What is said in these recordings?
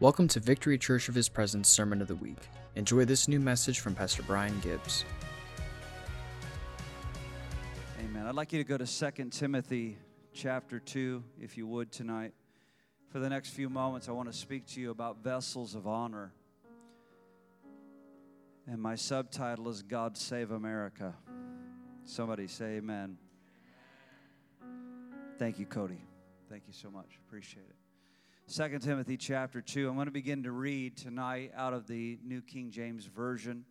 Welcome to Victory Church of His Presence Sermon of the Week. Enjoy this new message from Pastor Brian Gibbs. Amen. I'd like you to go to 2 Timothy chapter 2, if you would, tonight. For the next few moments, I want to speak to you about vessels of honor. And my subtitle is God Save America. Somebody say amen. Thank you, Cody. Thank you so much. Appreciate it. 2 Timothy chapter 2. I'm going to begin to read tonight out of the New King James Version.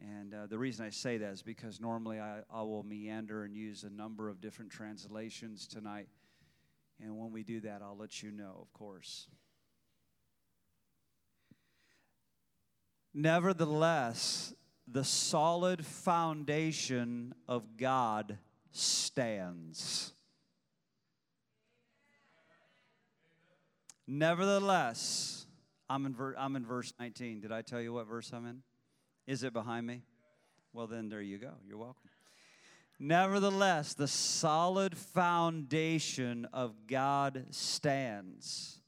And uh, the reason I say that is because normally I, I will meander and use a number of different translations tonight. And when we do that, I'll let you know, of course. Nevertheless, the solid foundation of God stands. Nevertheless, I'm in, ver- I'm in verse 19. Did I tell you what verse I'm in? Is it behind me? Well, then there you go. You're welcome. Nevertheless, the solid foundation of God stands.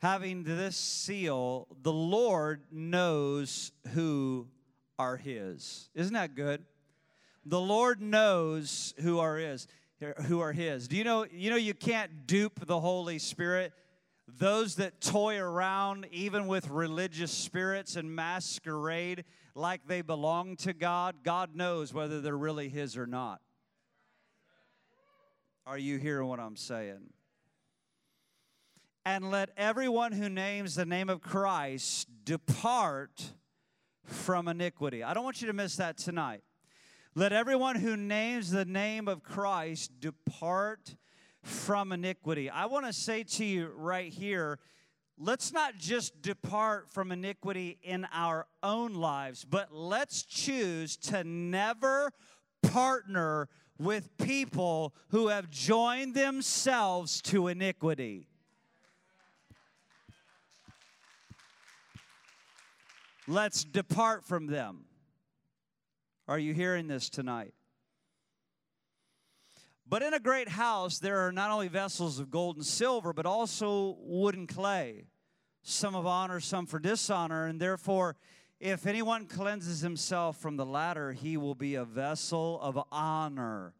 Having this seal, the Lord knows who are his. Isn't that good? The Lord knows who are his. Who are his? Do you know you know you can't dupe the Holy Spirit? Those that toy around even with religious spirits and masquerade like they belong to God, God knows whether they're really His or not. Are you hearing what I'm saying? And let everyone who names the name of Christ depart from iniquity. I don't want you to miss that tonight. Let everyone who names the name of Christ depart from iniquity. I want to say to you right here, let's not just depart from iniquity in our own lives, but let's choose to never partner with people who have joined themselves to iniquity. Let's depart from them. Are you hearing this tonight? But in a great house, there are not only vessels of gold and silver, but also wood and clay, some of honor, some for dishonor. And therefore, if anyone cleanses himself from the latter, he will be a vessel of honor,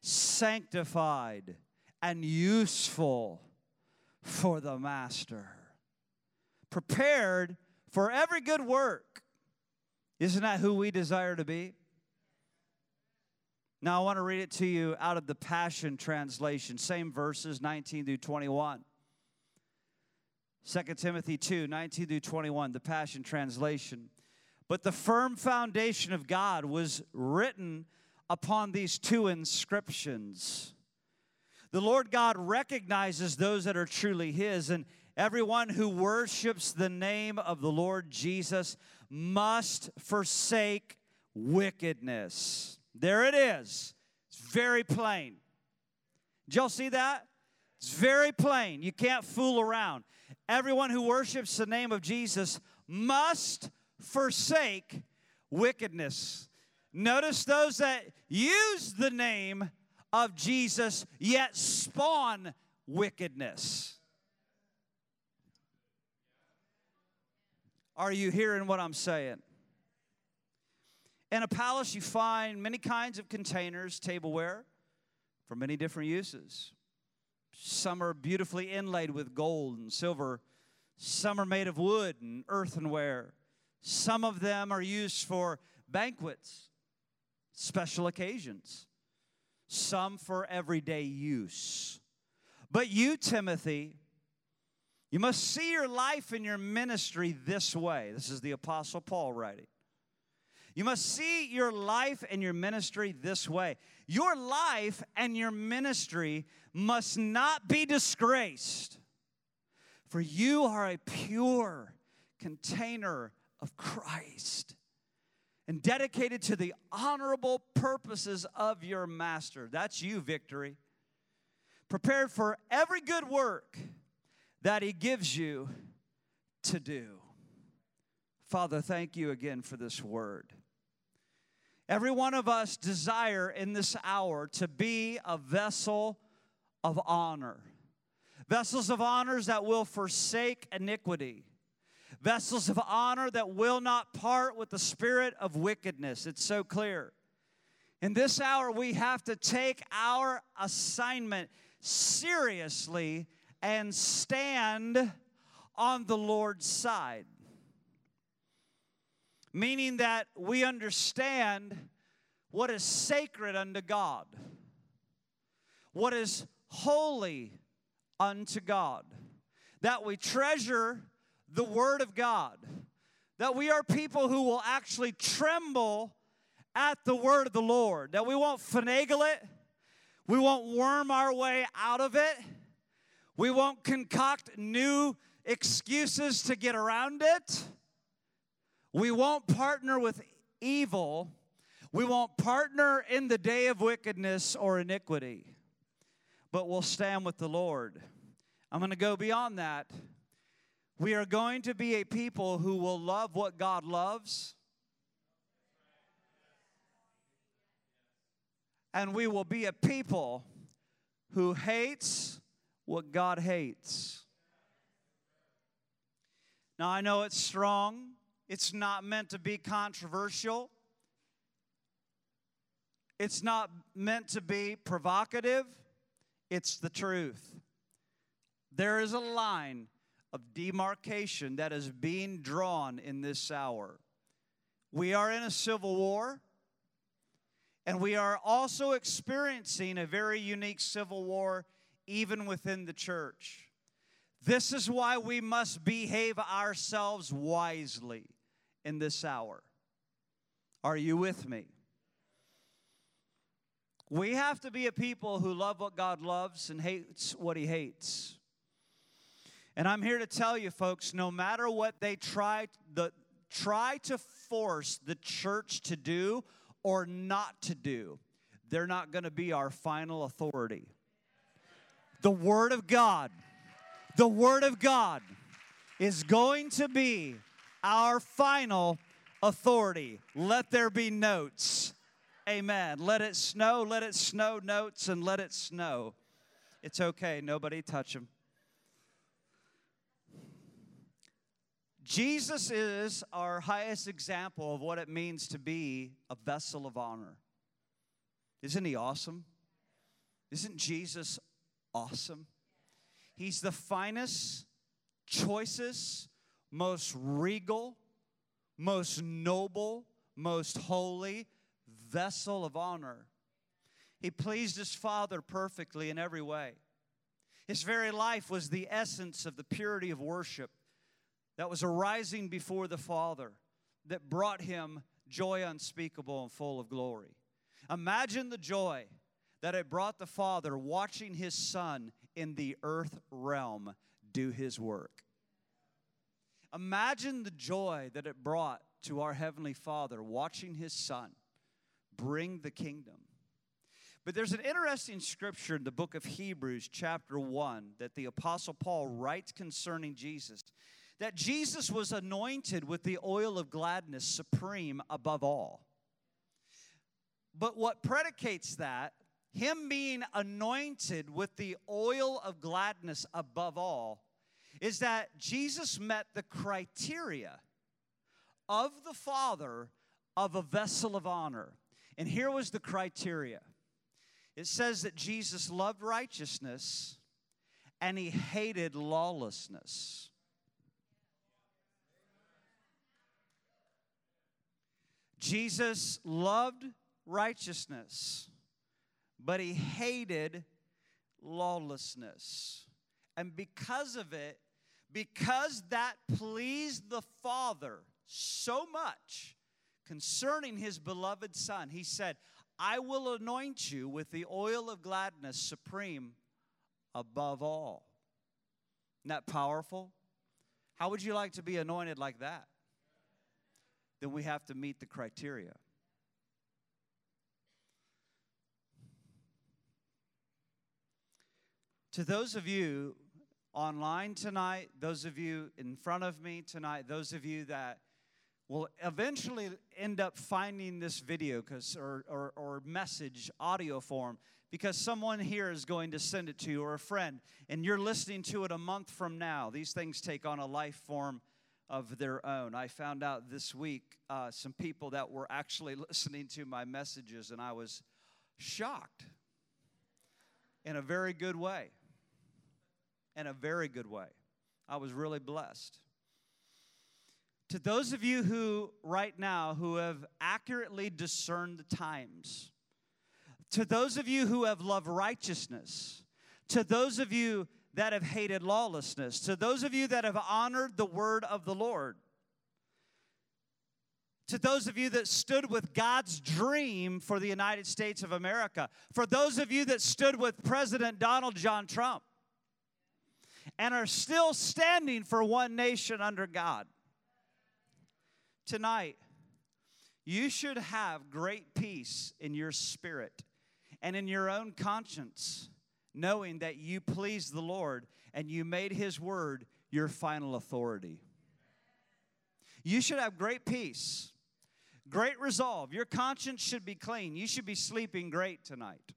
sanctified and useful for the master, prepared for every good work. Isn't that who we desire to be? Now, I want to read it to you out of the Passion Translation, same verses 19 through 21. 2 Timothy 2 19 through 21, the Passion Translation. But the firm foundation of God was written upon these two inscriptions. The Lord God recognizes those that are truly His, and everyone who worships the name of the Lord Jesus must forsake wickedness. There it is. It's very plain. Did y'all see that? It's very plain. You can't fool around. Everyone who worships the name of Jesus must forsake wickedness. Notice those that use the name of Jesus yet spawn wickedness. Are you hearing what I'm saying? In a palace, you find many kinds of containers, tableware, for many different uses. Some are beautifully inlaid with gold and silver, some are made of wood and earthenware. Some of them are used for banquets, special occasions, some for everyday use. But you, Timothy, you must see your life and your ministry this way. This is the Apostle Paul writing. You must see your life and your ministry this way. Your life and your ministry must not be disgraced, for you are a pure container of Christ and dedicated to the honorable purposes of your master. That's you, victory. Prepared for every good work that he gives you to do. Father, thank you again for this word. Every one of us desire in this hour to be a vessel of honor. vessels of honors that will forsake iniquity, vessels of honor that will not part with the spirit of wickedness. It's so clear. In this hour, we have to take our assignment seriously and stand on the Lord's side. Meaning that we understand what is sacred unto God, what is holy unto God, that we treasure the Word of God, that we are people who will actually tremble at the Word of the Lord, that we won't finagle it, we won't worm our way out of it, we won't concoct new excuses to get around it, we won't partner with evil. We won't partner in the day of wickedness or iniquity but we'll stand with the Lord. I'm going to go beyond that. We are going to be a people who will love what God loves. And we will be a people who hates what God hates. Now, I know it's strong. It's not meant to be controversial. It's not meant to be provocative. It's the truth. There is a line of demarcation that is being drawn in this hour. We are in a civil war, and we are also experiencing a very unique civil war even within the church. This is why we must behave ourselves wisely in this hour. Are you with me? We have to be a people who love what God loves and hates what He hates. And I'm here to tell you, folks, no matter what they try, the, try to force the church to do or not to do, they're not going to be our final authority. The Word of God, the Word of God is going to be our final authority. Let there be notes. Amen. Let it snow, let it snow notes, and let it snow. It's okay. Nobody touch them. Jesus is our highest example of what it means to be a vessel of honor. Isn't he awesome? Isn't Jesus awesome? He's the finest, choicest, most regal, most noble, most holy, vessel of honor. He pleased his Father perfectly in every way. His very life was the essence of the purity of worship that was arising before the Father that brought him joy unspeakable and full of glory. Imagine the joy that it brought the Father watching his Son in the earth realm do his work. Imagine the joy that it brought to our Heavenly Father watching his Son bring the kingdom. But there's an interesting scripture in the book of Hebrews, chapter 1, that the Apostle Paul writes concerning Jesus that Jesus was anointed with the oil of gladness supreme above all. But what predicates that, him being anointed with the oil of gladness above all, is that Jesus met the criteria of the Father of a vessel of honor. And here was the criteria it says that Jesus loved righteousness and he hated lawlessness. Jesus loved righteousness, but he hated lawlessness. And because of it, because that pleased the Father so much, concerning his beloved Son. He said, I will anoint you with the oil of gladness supreme above all. Isn't that powerful? How would you like to be anointed like that? Then we have to meet the criteria. To those of you online tonight, those of you in front of me tonight, those of you that will eventually end up finding this video cause, or, or, or message audio form because someone here is going to send it to you or a friend and you're listening to it a month from now. These things take on a life form of their own. I found out this week uh, some people that were actually listening to my messages and i was shocked in a very good way in a very good way. I was really blessed. To those of you who, right now, who have accurately discerned the times, to those of you who have loved righteousness, to those of you that have hated lawlessness, to those of you that have honored the word of the Lord, to those of you that stood with God's dream for the United States of America, for those of you that stood with President Donald John Trump and are still standing for one nation under God tonight, you should have great peace in your spirit and in your own conscience, knowing that you pleased the Lord and you made His word your final authority. You should have great peace, great resolve. Your conscience should be clean. You should be sleeping great tonight.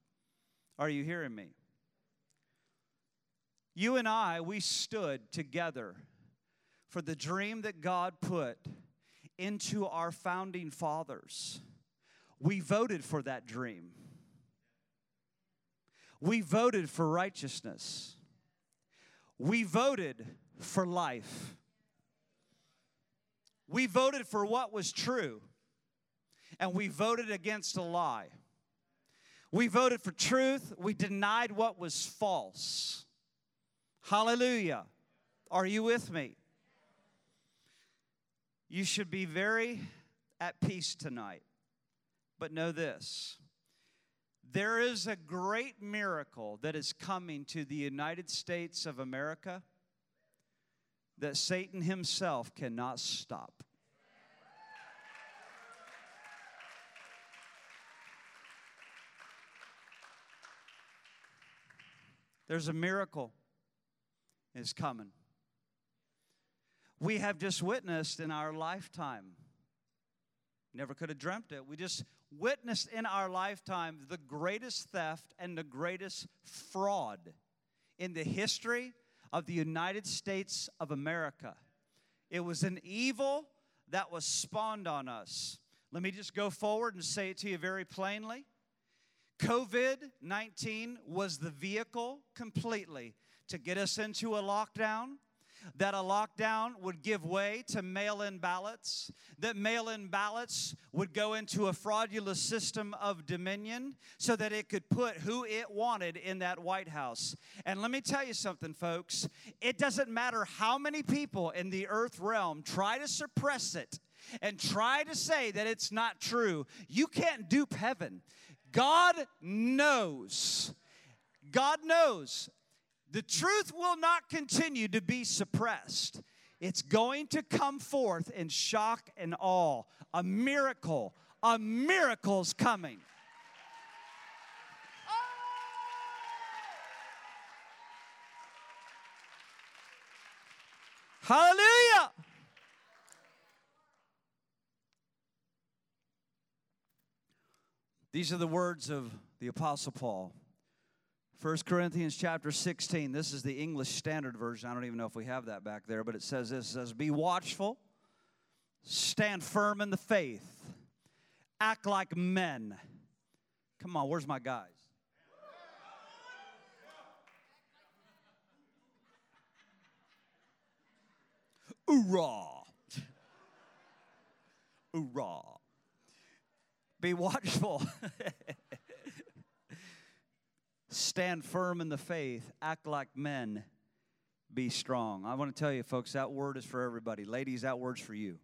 Are you hearing me? You and I, we stood together for the dream that God put into our founding fathers. We voted for that dream. We voted for righteousness. We voted for life. We voted for what was true. And we voted against a lie. We voted for truth. We denied what was false. Hallelujah. Are you with me? You should be very at peace tonight. But know this there is a great miracle that is coming to the United States of America that Satan himself cannot stop. There's a miracle is coming we have just witnessed in our lifetime. Never could have dreamt it. We just witnessed in our lifetime the greatest theft and the greatest fraud in the history of the United States of America. It was an evil that was spawned on us. Let me just go forward and say it to you very plainly. COVID 19 was the vehicle completely to get us into a lockdown, that a lockdown would give way to mail in ballots, that mail in ballots would go into a fraudulent system of dominion so that it could put who it wanted in that White House. And let me tell you something, folks it doesn't matter how many people in the earth realm try to suppress it and try to say that it's not true, you can't dupe heaven. God knows. God knows the truth will not continue to be suppressed. It's going to come forth in shock and awe. A miracle, a miracle's coming. Hallelujah! These are the words of the Apostle Paul. 1 Corinthians chapter 16. This is the English Standard Version. I don't even know if we have that back there, but it says this it says, Be watchful, stand firm in the faith, act like men. Come on, where's my guys? Hoorah! Hoorah! Be watchful. Stand firm in the faith, act like men, be strong. I want to tell you, folks, that word is for everybody. Ladies, that word's for you.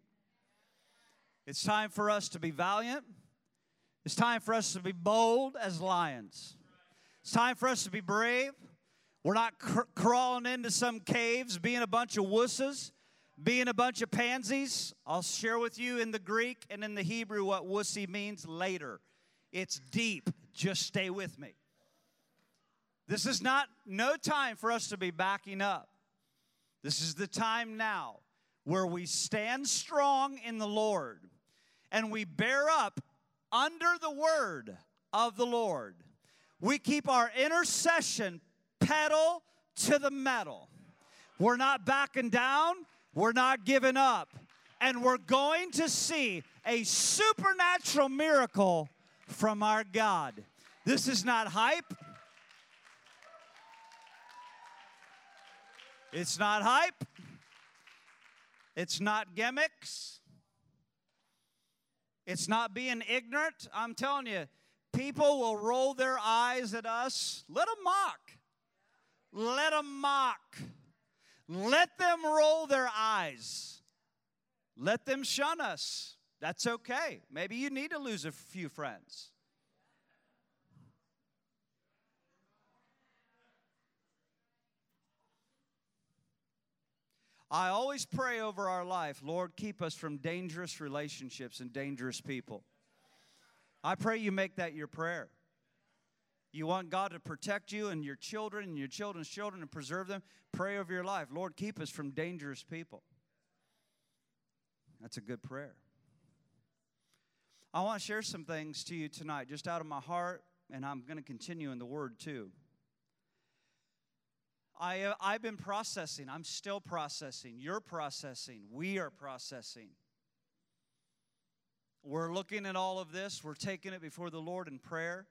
It's time for us to be valiant. It's time for us to be bold as lions. It's time for us to be brave. We're not cr- crawling into some caves being a bunch of wusses, being a bunch of pansies. I'll share with you in the Greek and in the Hebrew what wussy means later. It's deep. Just stay with me. This is not no time for us to be backing up. This is the time now where we stand strong in the Lord and we bear up under the word of the Lord. We keep our intercession pedal to the metal. We're not backing down, we're not giving up. And we're going to see a supernatural miracle from our God. This is not hype. It's not hype. It's not gimmicks. It's not being ignorant. I'm telling you, people will roll their eyes at us. Let them mock. Let them mock. Let them roll their eyes. Let them shun us. That's okay. Maybe you need to lose a few friends. I always pray over our life, Lord, keep us from dangerous relationships and dangerous people. I pray you make that your prayer. You want God to protect you and your children and your children's children and preserve them. Pray over your life. Lord, keep us from dangerous people. That's a good prayer. I want to share some things to you tonight, just out of my heart, and I'm going to continue in the Word too. I, uh, I've been processing. I'm still processing. You're processing. We are processing. We're looking at all of this. We're taking it before the Lord in prayer.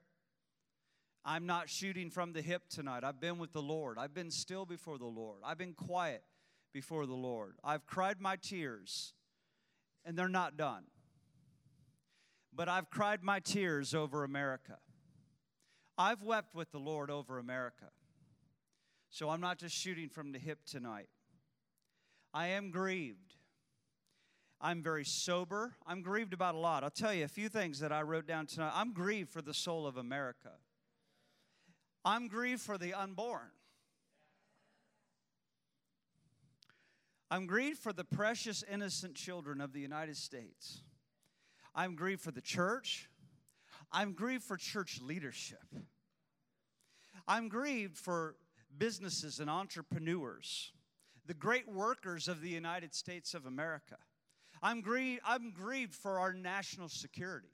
I'm not shooting from the hip tonight. I've been with the Lord. I've been still before the Lord. I've been quiet before the Lord. I've cried my tears, and they're not done. But I've cried my tears over America. I've wept with the Lord over America. So I'm not just shooting from the hip tonight. I am grieved. I'm very sober. I'm grieved about a lot. I'll tell you a few things that I wrote down tonight. I'm grieved for the soul of America. I'm grieved for the unborn. I'm grieved for the precious, innocent children of the United States. I'm grieved for the church. I'm grieved for church leadership. I'm grieved for businesses and entrepreneurs, the great workers of the United States of America. I'm, grieved, I'm grieved for our national security.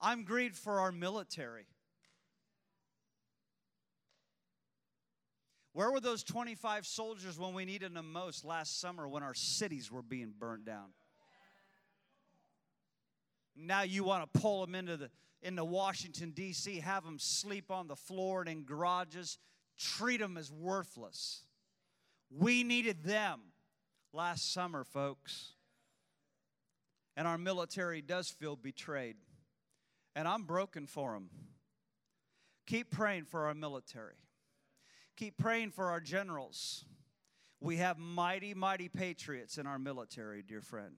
I'm grieved for our military. Where were those 25 soldiers when we needed them most last summer when our cities were being burnt down? Now you want to pull them into the into Washington, D.C., have them sleep on the floor and in garages, treat them as worthless. We needed them last summer, folks. And our military does feel betrayed. And I'm broken for them. Keep praying for our military. Keep praying for our generals. We have mighty, mighty patriots in our military, dear friend.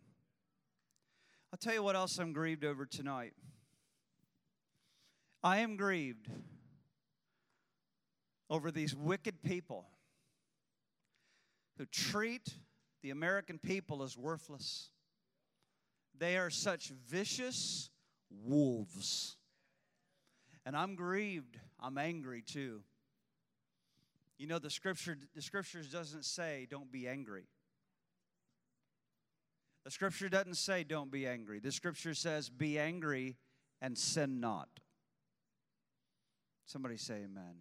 I'll tell you what else I'm grieved over tonight. I am grieved over these wicked people who treat the American people as worthless. They are such vicious wolves. And I'm grieved. I'm angry too. You know the scripture the scriptures doesn't say don't be angry. The scripture doesn't say don't be angry. The scripture says be angry and sin not. Somebody say amen.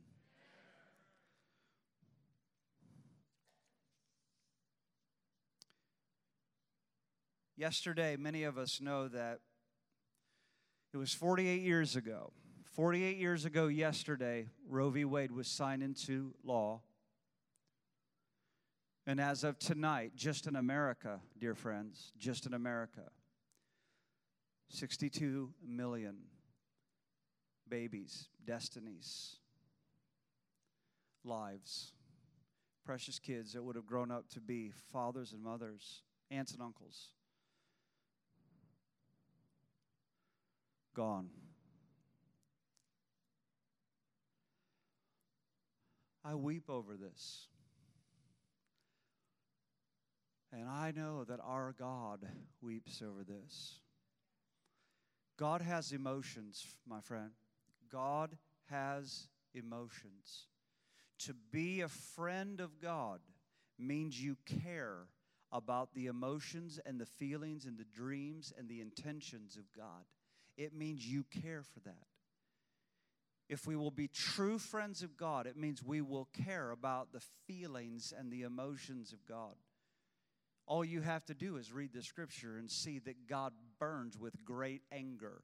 Yesterday, many of us know that it was 48 years ago. 48 years ago, yesterday, Roe v. Wade was signed into law. And as of tonight, just in America, dear friends, just in America, 62 million babies, destinies, lives, precious kids that would have grown up to be fathers and mothers, aunts and uncles. Gone. I weep over this. And I know that our God weeps over this. God has emotions, my friend. God has emotions. To be a friend of God means you care about the emotions and the feelings and the dreams and the intentions of God. It means you care for that. If we will be true friends of God, it means we will care about the feelings and the emotions of God. All you have to do is read the scripture and see that God burns with great anger,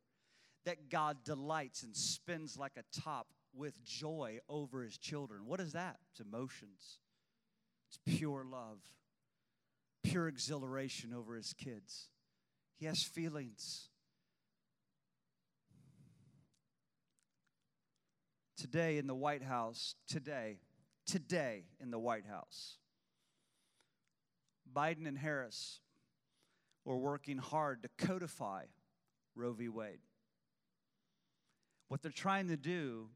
that God delights and spins like a top with joy over his children. What is that? It's emotions, it's pure love, pure exhilaration over his kids. He has feelings. Today in the White House, today, today in the White House, Biden and Harris were working hard to codify Roe v. Wade. What they're trying to do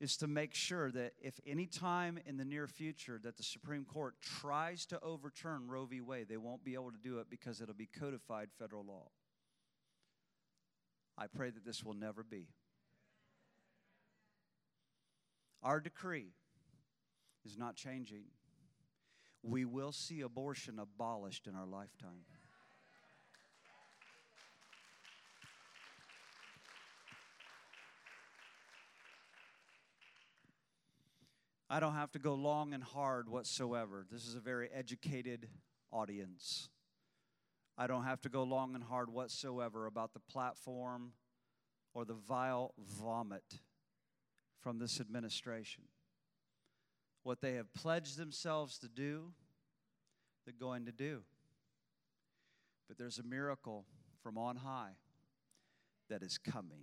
is to make sure that if any time in the near future that the Supreme Court tries to overturn Roe v. Wade, they won't be able to do it because it'll be codified federal law. I pray that this will never be. Our decree is not changing. We will see abortion abolished in our lifetime. I don't have to go long and hard whatsoever. This is a very educated audience. I don't have to go long and hard whatsoever about the platform or the vile vomit from this administration. What they have pledged themselves to do, they're going to do. But there's a miracle from on high that is coming.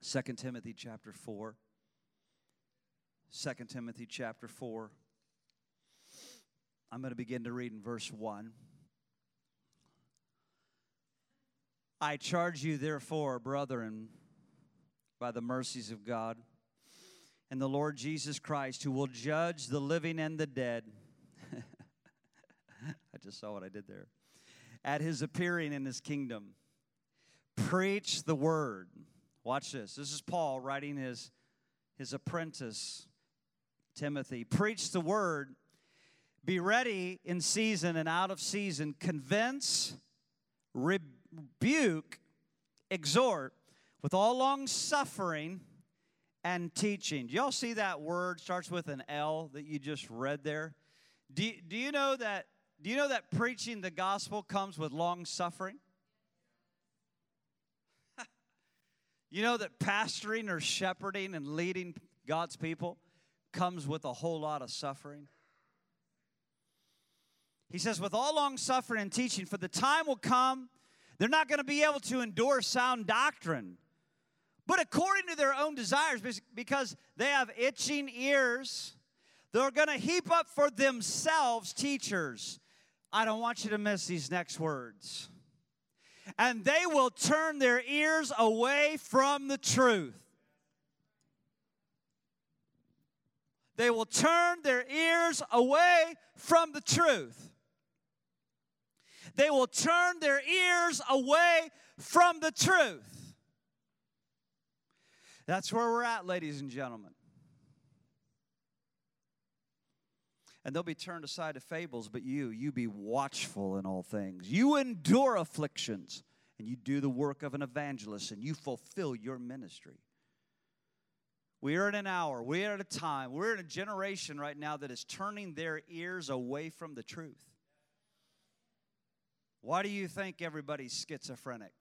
Second Timothy chapter 4. 2 Timothy chapter 4. I'm going to begin to read in verse 1. I charge you, therefore, brethren, by the mercies of God and the Lord Jesus Christ, who will judge the living and the dead. I just saw what I did there. At his appearing in his kingdom, preach the word. Watch this. This is Paul writing his, his apprentice, Timothy. Preach the word. Be ready in season and out of season. Convince, rebuke, exhort with all long suffering and teaching. Do y'all see that word starts with an L that you just read there? Do, do you know that do you know that preaching the gospel comes with long suffering? You know that pastoring or shepherding and leading God's people comes with a whole lot of suffering? He says, with all long suffering and teaching, for the time will come, they're not going to be able to endure sound doctrine, but according to their own desires, because they have itching ears, they're going to heap up for themselves teachers. I don't want you to miss these next words and they will turn their ears away from the truth. They will turn their ears away from the truth. They will turn their ears away from the truth. That's where we're at, ladies and gentlemen. and they'll be turned aside to fables, but you, you be watchful in all things. You endure afflictions, and you do the work of an evangelist, and you fulfill your ministry. We are in an hour, we are at a time, we're in a generation right now that is turning their ears away from the truth. Why do you think everybody's schizophrenic?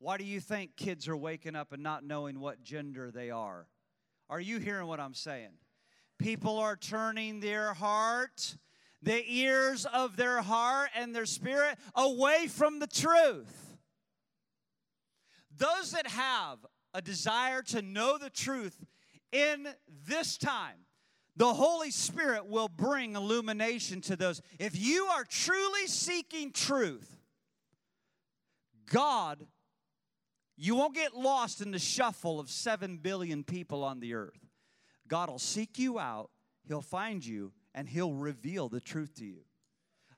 Why do you think kids are waking up and not knowing what gender they are? Are you hearing what I'm saying? People are turning their heart, the ears of their heart and their spirit away from the truth. Those that have a desire to know the truth in this time, the Holy Spirit will bring illumination to those. If you are truly seeking truth, God, you won't get lost in the shuffle of 7 billion people on the earth. God will seek you out, He'll find you, and He'll reveal the truth to you.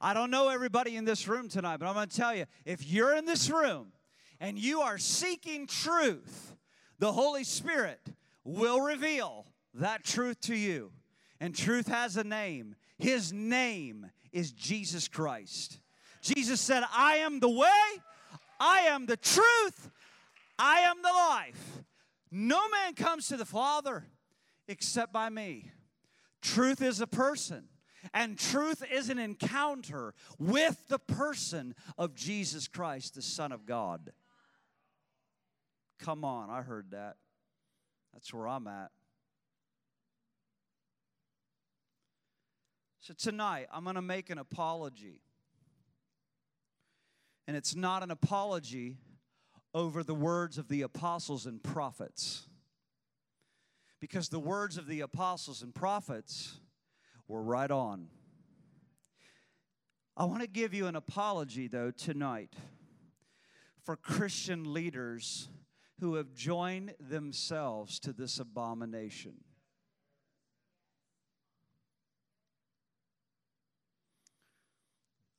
I don't know everybody in this room tonight, but I'm going to tell you if you're in this room and you are seeking truth, the Holy Spirit will reveal that truth to you. And truth has a name. His name is Jesus Christ. Jesus said, I am the way, I am the truth, I am the life. No man comes to the Father except by me. Truth is a person, and truth is an encounter with the person of Jesus Christ, the Son of God. Come on, I heard that. That's where I'm at. So tonight, I'm going to make an apology. And it's not an apology over the words of the apostles and prophets. Because the words of the apostles and prophets were right on. I want to give you an apology, though, tonight for Christian leaders who have joined themselves to this abomination.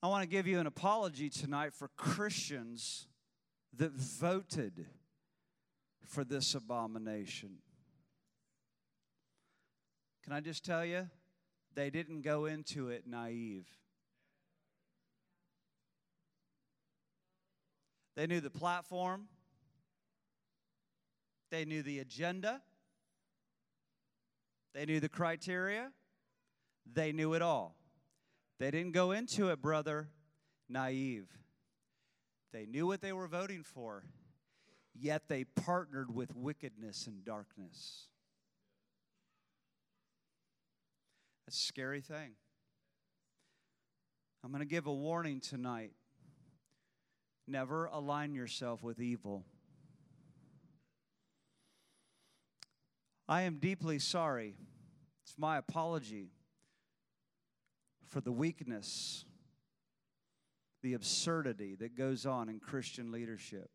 I want to give you an apology tonight for Christians that voted for this abomination. Can I just tell you? They didn't go into it naive. They knew the platform, they knew the agenda, they knew the criteria, they knew it all. They didn't go into it, brother, naive. They knew what they were voting for, yet they partnered with wickedness and darkness. That's a scary thing. I'm going to give a warning tonight. Never align yourself with evil. I am deeply sorry. It's my apology for the weakness, the absurdity that goes on in Christian leadership.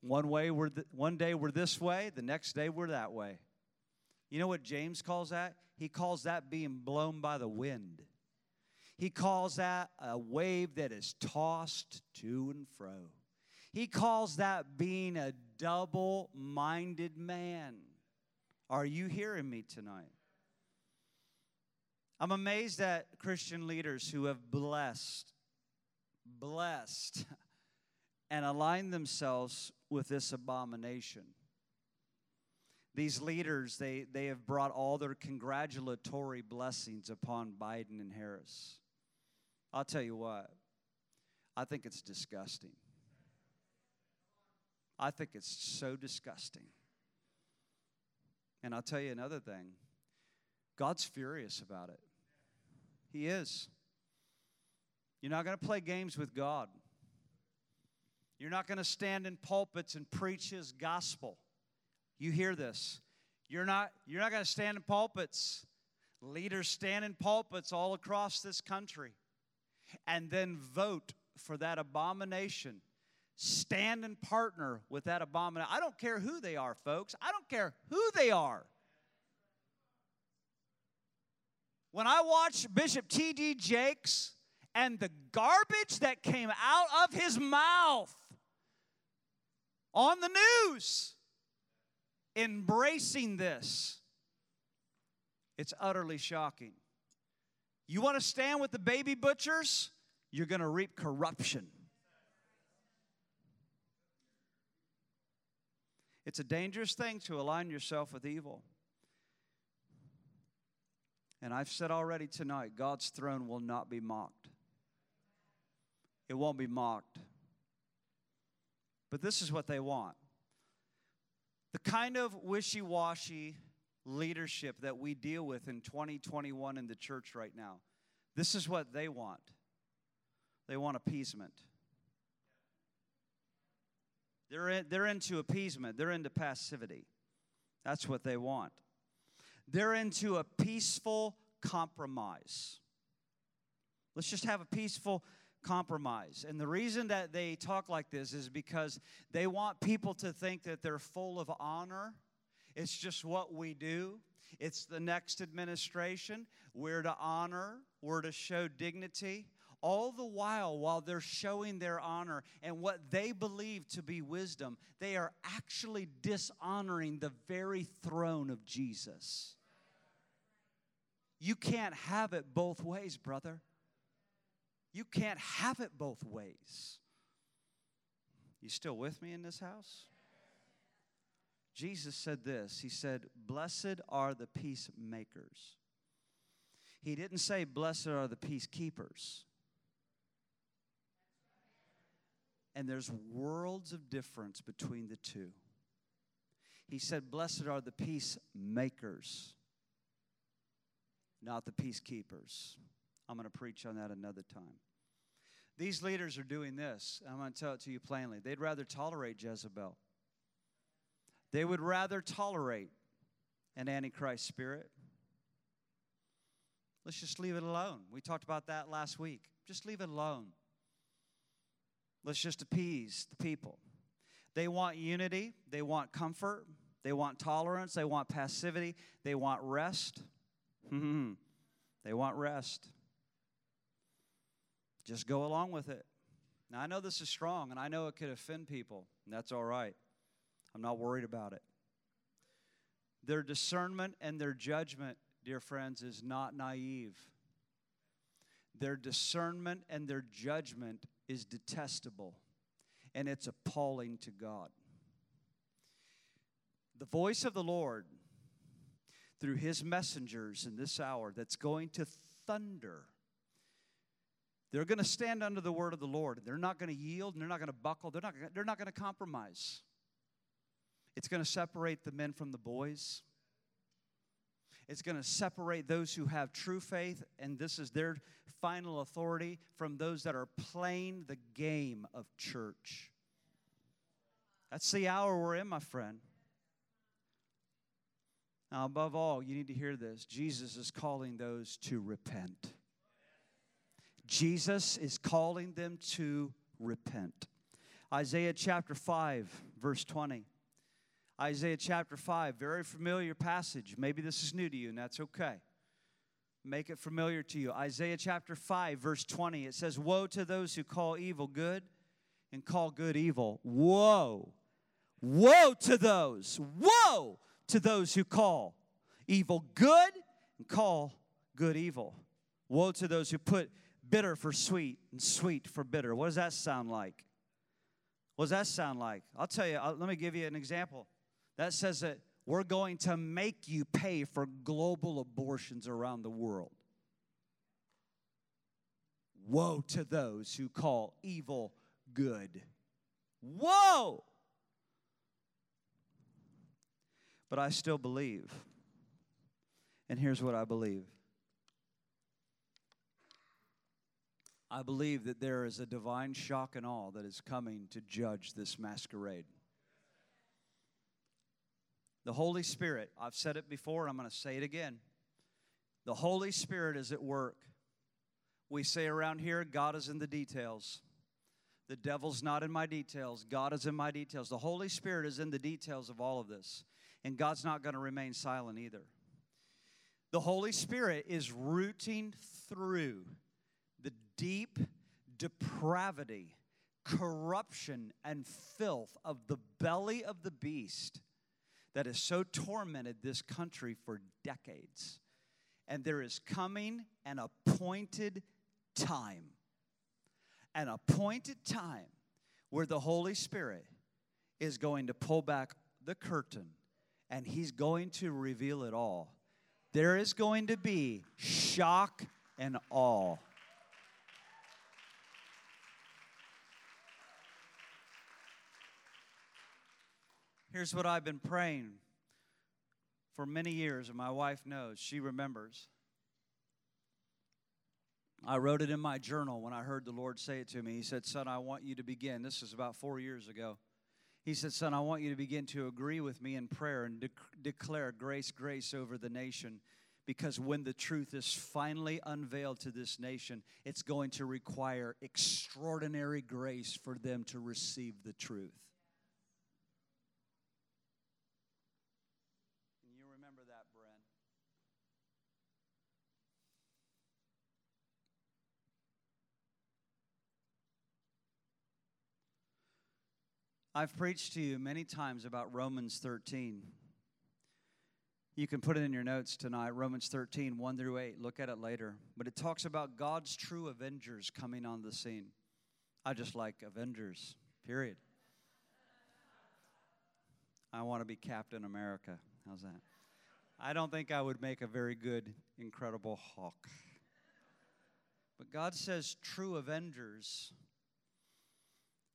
One way we're th- one day we're this way, the next day we're that way. You know what James calls that? He calls that being blown by the wind. He calls that a wave that is tossed to and fro. He calls that being a double minded man. Are you hearing me tonight? I'm amazed at Christian leaders who have blessed, blessed, and aligned themselves with this abomination. These leaders, they, they have brought all their congratulatory blessings upon Biden and Harris. I'll tell you what, I think it's disgusting. I think it's so disgusting. And I'll tell you another thing God's furious about it. He is. You're not going to play games with God. You're not going to stand in pulpits and preach his gospel. You hear this. You're not you're not going to stand in pulpits. Leaders stand in pulpits all across this country and then vote for that abomination. Stand and partner with that abomination. I don't care who they are, folks. I don't care who they are. When I watched Bishop T.D. Jakes and the garbage that came out of his mouth on the news, embracing this, it's utterly shocking. You want to stand with the baby butchers? You're going to reap corruption. It's a dangerous thing to align yourself with evil. And I've said already tonight God's throne will not be mocked. It won't be mocked. But this is what they want the kind of wishy washy leadership that we deal with in 2021 in the church right now. This is what they want they want appeasement. They're, in, they're into appeasement, they're into passivity. That's what they want. They're into a peaceful compromise. Let's just have a peaceful compromise. And the reason that they talk like this is because they want people to think that they're full of honor. It's just what we do. It's the next administration. We're to honor, we're to show dignity. All the while, while they're showing their honor and what they believe to be wisdom, they are actually dishonoring the very throne of Jesus. You can't have it both ways, brother. You can't have it both ways. You still with me in this house? Jesus said this He said, Blessed are the peacemakers. He didn't say, Blessed are the peacekeepers. And there's worlds of difference between the two. He said, Blessed are the peacemakers, not the peacekeepers. I'm going to preach on that another time. These leaders are doing this. I'm going to tell it to you plainly. They'd rather tolerate Jezebel, they would rather tolerate an Antichrist spirit. Let's just leave it alone. We talked about that last week. Just leave it alone. Let's just appease the people. They want unity, they want comfort, they want tolerance, they want passivity, they want rest. Hmm. they want rest. Just go along with it. Now, I know this is strong, and I know it could offend people, and that's all right. I'm not worried about it. Their discernment and their judgment, dear friends, is not naive. Their discernment and their judgment is detestable, and it's appalling to God. The voice of the Lord through his messengers in this hour that's going to thunder they're going to stand under the word of the Lord. They're not going to yield and they're not going to buckle. They're not, they're not going to compromise. It's going to separate the men from the boys. It's going to separate those who have true faith, and this is their final authority, from those that are playing the game of church. That's the hour we're in, my friend. Now, above all, you need to hear this Jesus is calling those to repent. Jesus is calling them to repent. Isaiah chapter 5, verse 20. Isaiah chapter 5, very familiar passage. Maybe this is new to you, and that's okay. Make it familiar to you. Isaiah chapter 5, verse 20. It says, Woe to those who call evil good and call good evil. Woe. Woe to those. Woe to those who call evil good and call good evil. Woe to those who put bitter for sweet and sweet for bitter. What does that sound like? What does that sound like? I'll tell you, I'll, let me give you an example. That says that we're going to make you pay for global abortions around the world. Woe to those who call evil good. Woe! But I still believe. And here's what I believe I believe that there is a divine shock and awe that is coming to judge this masquerade. The Holy Spirit, I've said it before I'm going to say it again. The Holy Spirit is at work. We say around here, God is in the details. The devil's not in my details. God is in my details. The Holy Spirit is in the details of all of this. And God's not going to remain silent either. The Holy Spirit is rooting through the deep depravity, corruption, and filth of the belly of the beast that has so tormented this country for decades. And there is coming an appointed time, an appointed time where the Holy Spirit is going to pull back the curtain and he's going to reveal it all. There is going to be shock and awe. Here's what I've been praying for many years, and my wife knows. She remembers. I wrote it in my journal when I heard the Lord say it to me. He said, Son, I want you to begin. This is about four years ago. He said, Son, I want you to begin to agree with me in prayer and de- declare grace, grace over the nation. Because when the truth is finally unveiled to this nation, it's going to require extraordinary grace for them to receive the truth. I've preached to you many times about Romans 13. You can put it in your notes tonight, Romans 13, 1 through 8. Look at it later. But it talks about God's true avengers coming on the scene. I just like avengers, period. I want to be Captain America. How's that? I don't think I would make a very good, incredible Hulk. But God says true avengers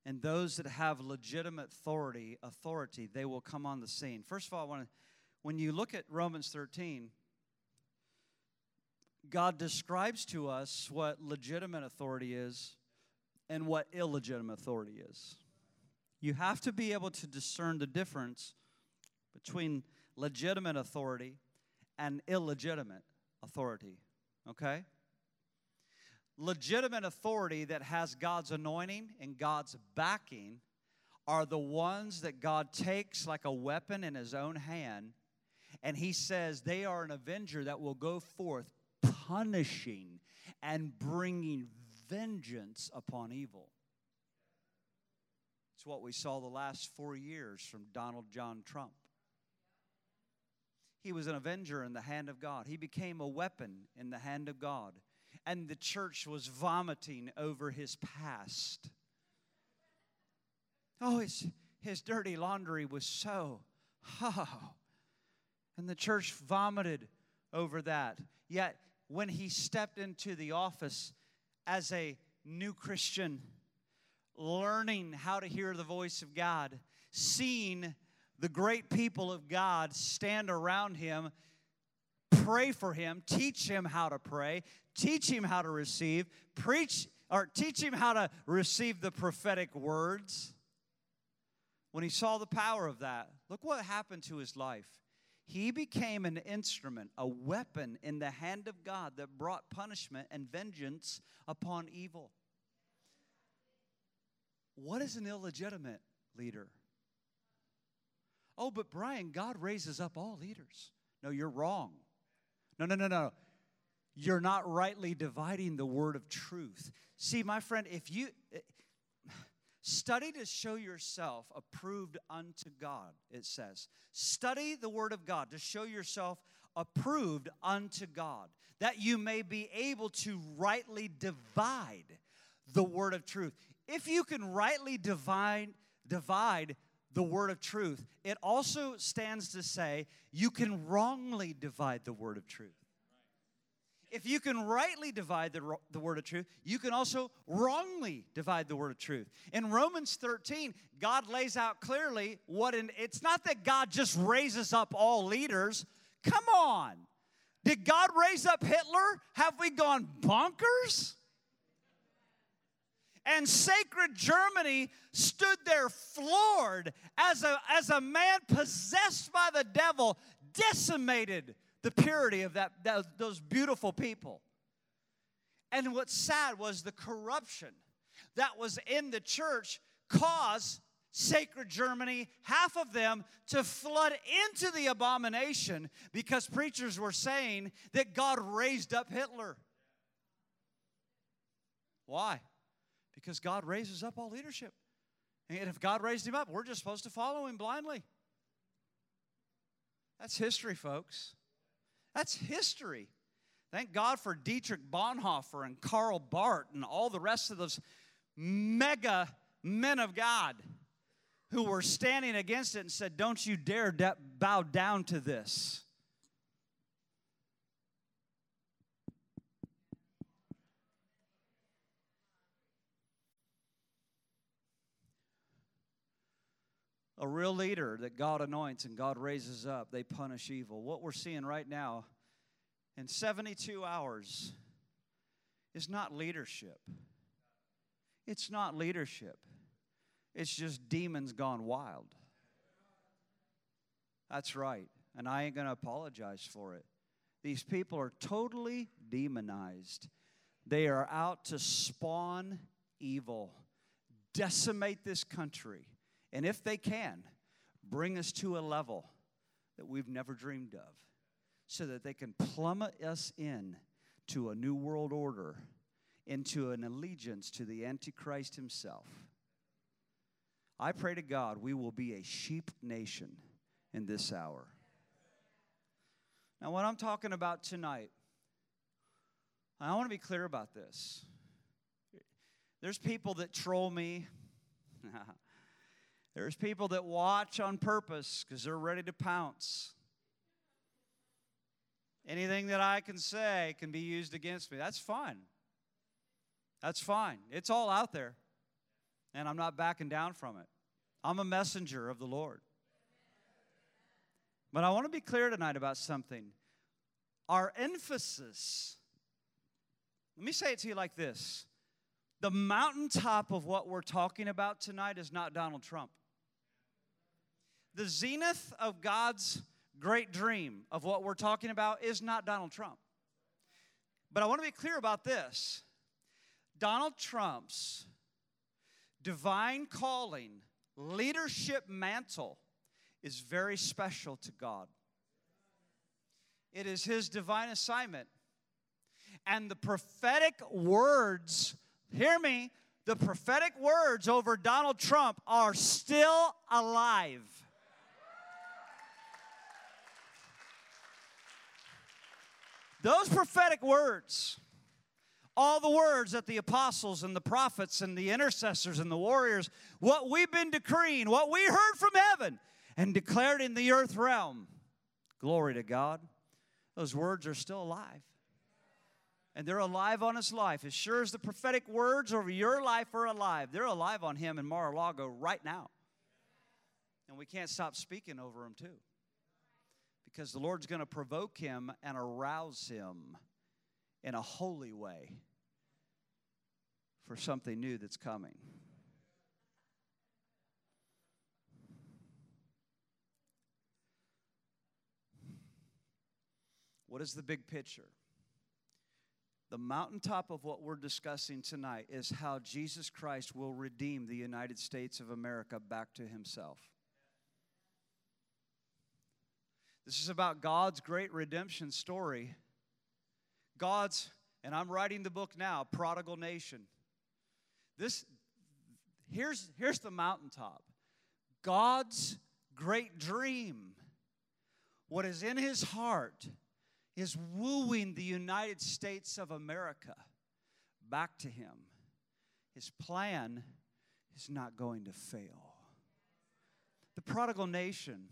and those that have legitimate authority, authority, they will come on the scene. First of all, I when you look at Romans 13, God describes to us what legitimate authority is and what illegitimate authority is. You have to be able to discern the difference between legitimate authority and illegitimate authority. Okay? Legitimate authority that has God's anointing and God's backing are the ones that God takes like a weapon in his own hand, and he says they are an avenger that will go forth punishing and bringing vengeance upon evil. It's what we saw the last four years from Donald John Trump. He was an avenger in the hand of God. He became a weapon in the hand of God. And the church was vomiting over his past. Oh, his, his dirty laundry was so, oh. And the church vomited over that. Yet, when he stepped into the office as a new Christian, learning how to hear the voice of God, seeing the great people of God stand around him, pray for him, teach him how to pray, teach him how to receive, preach or teach him how to receive the prophetic words. When he saw the power of that, look what happened to his life. He became an instrument, a weapon in the hand of God that brought punishment and vengeance upon evil. What is an illegitimate leader? Oh, but Brian, God raises up all leaders. No, you're wrong. No, no, no, no. You're not rightly dividing the word of truth. See, my friend, if you eh, study to show yourself approved unto God, it says. Study the word of God to show yourself approved unto God, that you may be able to rightly divide the word of truth if you can rightly divide, divide the word of truth, it also stands to say you can wrongly divide the word of truth. If you can rightly divide the, the word of truth, you can also wrongly divide the word of truth. In Romans 13, God lays out clearly what in, it's not that God just raises up all leaders. Come on. Did God raise up Hitler? Have we gone bonkers? And sacred Germany stood there floored as a, as a man possessed by the devil decimated the purity of that, that, those beautiful people. And what's sad was the corruption that was in the church caused sacred Germany, half of them, to flood into the abomination because preachers were saying that God raised up Hitler. Why? Because God raises up all leadership. And if God raised him up, we're just supposed to follow him blindly. That's history, folks. That's history. Thank God for Dietrich Bonhoeffer and Karl Barth and all the rest of those mega men of God who were standing against it and said, Don't you dare bow down to this. A real leader that God anoints and God raises up, they punish evil. What we're seeing right now in 72 hours is not leadership. It's not leadership. It's just demons gone wild. That's right. And I ain't going to apologize for it. These people are totally demonized. They are out to spawn evil, decimate this country and if they can, bring us to a level that we've never dreamed of so that they can plummet us in to a new world order, into an allegiance to the Antichrist himself. I pray to God we will be a sheep nation in this hour. Now, what I'm talking about tonight, I want to be clear about this. There's people that troll me. There's people that watch on purpose because they're ready to pounce. Anything that I can say can be used against me. That's fine. That's fine. It's all out there. And I'm not backing down from it. I'm a messenger of the Lord. But I want to be clear tonight about something. Our emphasis, let me say it to you like this the mountaintop of what we're talking about tonight is not Donald Trump. The zenith of God's great dream of what we're talking about is not Donald Trump. But I want to be clear about this Donald Trump's divine calling, leadership mantle is very special to God. It is his divine assignment. And the prophetic words, hear me, the prophetic words over Donald Trump are still alive. Those prophetic words, all the words that the apostles and the prophets and the intercessors and the warriors, what we've been decreeing, what we heard from heaven and declared in the earth realm, glory to God, those words are still alive. And they're alive on his life. As sure as the prophetic words over your life are alive, they're alive on him in Mar a Lago right now. And we can't stop speaking over him, too because the Lord's going to provoke him and arouse him in a holy way for something new that's coming. What is the big picture? The mountaintop of what we're discussing tonight is how Jesus Christ will redeem the United States of America back to himself. This is about God's great redemption story. God's, and I'm writing the book now, Prodigal Nation. This, here's, here's the mountaintop God's great dream. What is in his heart is wooing the United States of America back to him. His plan is not going to fail. The prodigal nation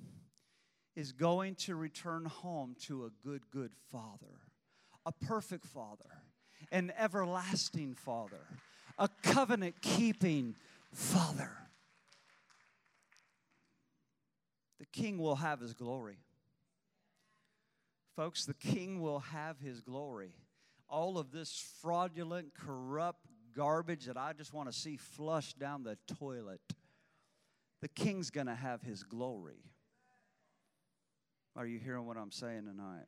is going to return home to a good, good father, a perfect father, an everlasting father, a covenant keeping father. The king will have his glory. Folks, the king will have his glory. All of this fraudulent, corrupt garbage that I just want to see flushed down the toilet, the king's going to have his glory. Are you hearing what I'm saying tonight?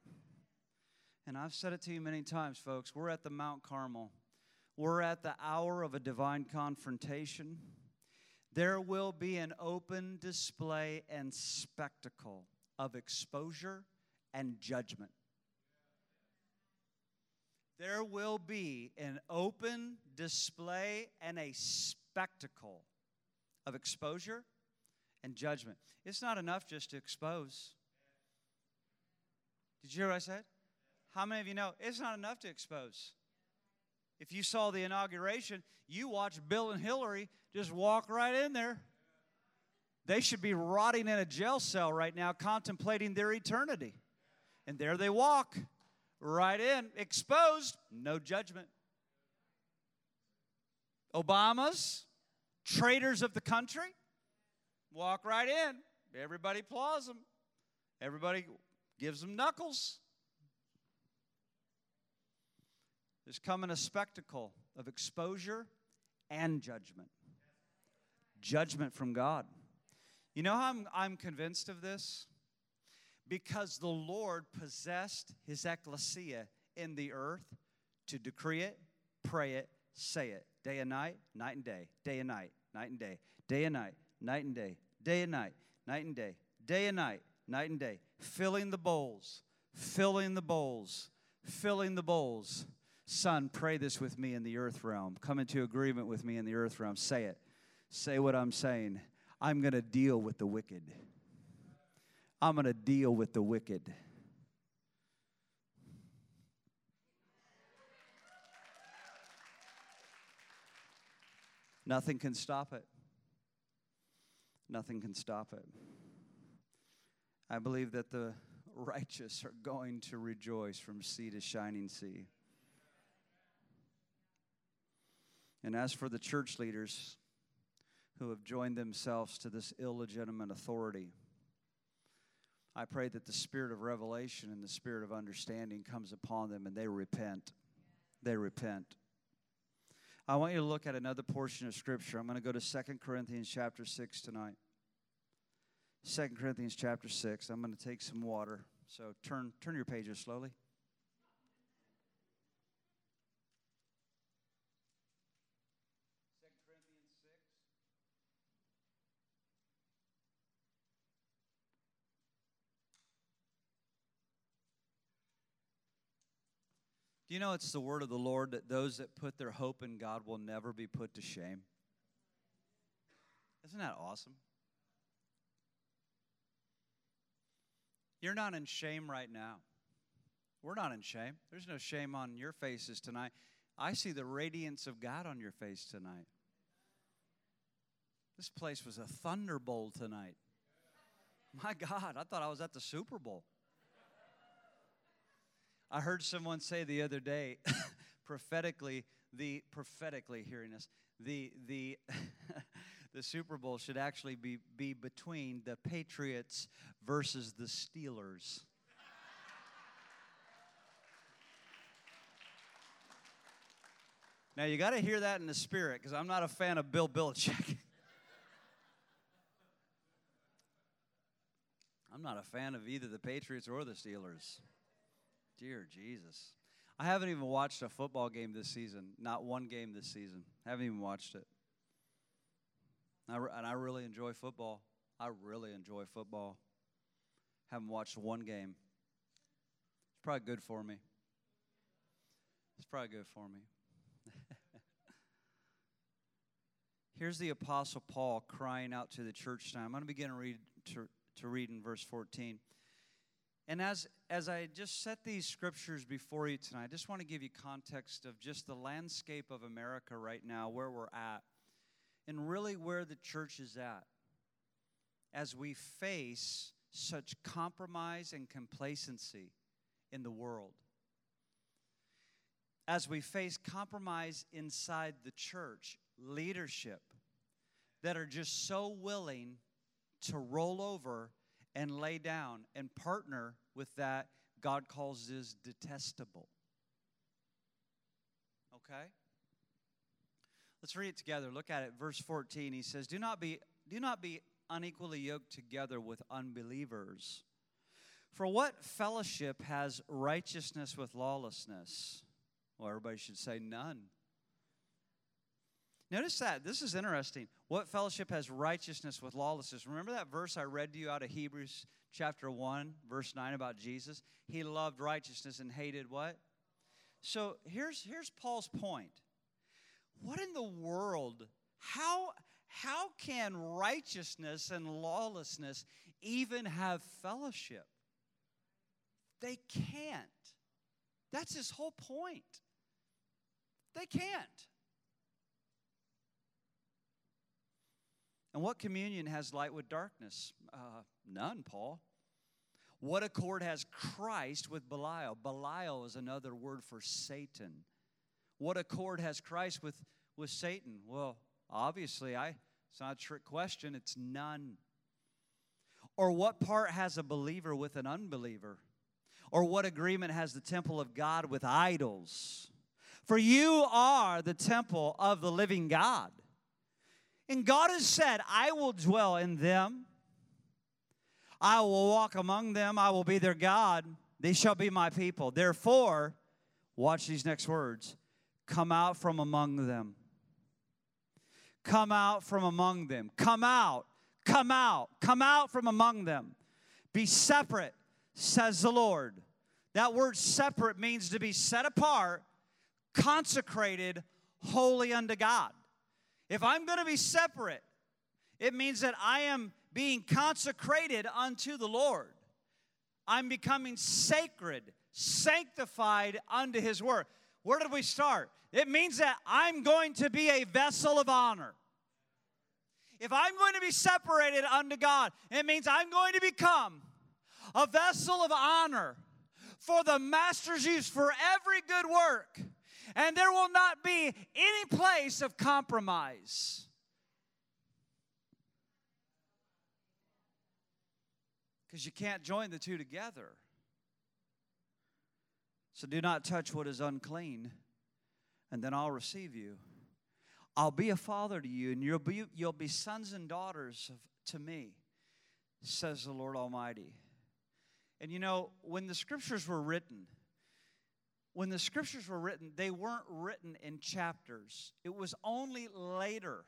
And I've said it to you many times, folks. We're at the Mount Carmel. We're at the hour of a divine confrontation. There will be an open display and spectacle of exposure and judgment. There will be an open display and a spectacle of exposure and judgment. It's not enough just to expose. Did you hear what I said? How many of you know it's not enough to expose? If you saw the inauguration, you watched Bill and Hillary just walk right in there. They should be rotting in a jail cell right now, contemplating their eternity. And there they walk, right in, exposed, no judgment. Obama's traitors of the country walk right in. Everybody applauds them. Everybody gives them knuckles. There's coming a spectacle of exposure and judgment. Judgment from God. You know how I'm, I'm convinced of this? Because the Lord possessed his ecclesia in the earth to decree it, pray it, say it, day and night, night and day, day and night, night and day, day and night, night and day, day and night, night and day, day and night, night and day, filling the bowls, filling the bowls, filling the bowls. Son, pray this with me in the earth realm. Come into agreement with me in the earth realm. Say it. Say what I'm saying. I'm going to deal with the wicked. I'm going to deal with the wicked. Nothing can stop it. Nothing can stop it. I believe that the righteous are going to rejoice from sea to shining sea. And as for the church leaders who have joined themselves to this illegitimate authority, I pray that the spirit of revelation and the spirit of understanding comes upon them and they repent. They repent. I want you to look at another portion of scripture. I'm going to go to Second Corinthians chapter 6 tonight. Second Corinthians chapter 6. I'm going to take some water. So turn turn your pages slowly. Do you know it's the word of the Lord that those that put their hope in God will never be put to shame? Isn't that awesome? You're not in shame right now. We're not in shame. There's no shame on your faces tonight. I see the radiance of God on your face tonight. This place was a thunderbolt tonight. My God, I thought I was at the Super Bowl. I heard someone say the other day, prophetically, the prophetically hearing us, the the the Super Bowl should actually be, be between the Patriots versus the Steelers. Now you got to hear that in the spirit because I'm not a fan of Bill Belichick. I'm not a fan of either the Patriots or the Steelers. Dear Jesus. I haven't even watched a football game this season. Not one game this season. Haven't even watched it. I, and I really enjoy football. I really enjoy football. Haven't watched one game. It's probably good for me. It's probably good for me. Here's the Apostle Paul crying out to the church now. I'm going to begin to read, to, to read in verse 14. And as, as I just set these scriptures before you tonight, I just want to give you context of just the landscape of America right now, where we're at, and really where the church is at as we face such compromise and complacency in the world. As we face compromise inside the church, leadership that are just so willing to roll over and lay down and partner with that God calls is detestable. Okay? Let's read it together. Look at it. Verse 14. He says, Do not be, do not be unequally yoked together with unbelievers. For what fellowship has righteousness with lawlessness? Well, everybody should say none. Notice that. This is interesting. What fellowship has righteousness with lawlessness? Remember that verse I read to you out of Hebrews chapter 1, verse 9 about Jesus? He loved righteousness and hated what? So here's, here's Paul's point. What in the world? How, how can righteousness and lawlessness even have fellowship? They can't. That's his whole point. They can't. And what communion has light with darkness? Uh, none, Paul. What accord has Christ with Belial? Belial is another word for Satan. What accord has Christ with, with Satan? Well, obviously, I, it's not a trick question, it's none. Or what part has a believer with an unbeliever? Or what agreement has the temple of God with idols? For you are the temple of the living God. And God has said, I will dwell in them. I will walk among them. I will be their God. They shall be my people. Therefore, watch these next words come out from among them. Come out from among them. Come out. Come out. Come out from among them. Be separate, says the Lord. That word separate means to be set apart, consecrated, holy unto God. If I'm going to be separate, It means that I am being consecrated unto the Lord. I'm becoming sacred, sanctified unto His Word. Where did we start? It means that I'm going to be a vessel of honor. If I'm going to be separated unto God, it means I'm going to become a vessel of honor for the master's use for every good work. And there will not be any place of compromise. Because you can't join the two together. So do not touch what is unclean, and then I'll receive you. I'll be a father to you, and you'll be, you'll be sons and daughters of, to me, says the Lord Almighty. And you know, when the scriptures were written, when the scriptures were written, they weren't written in chapters. It was only later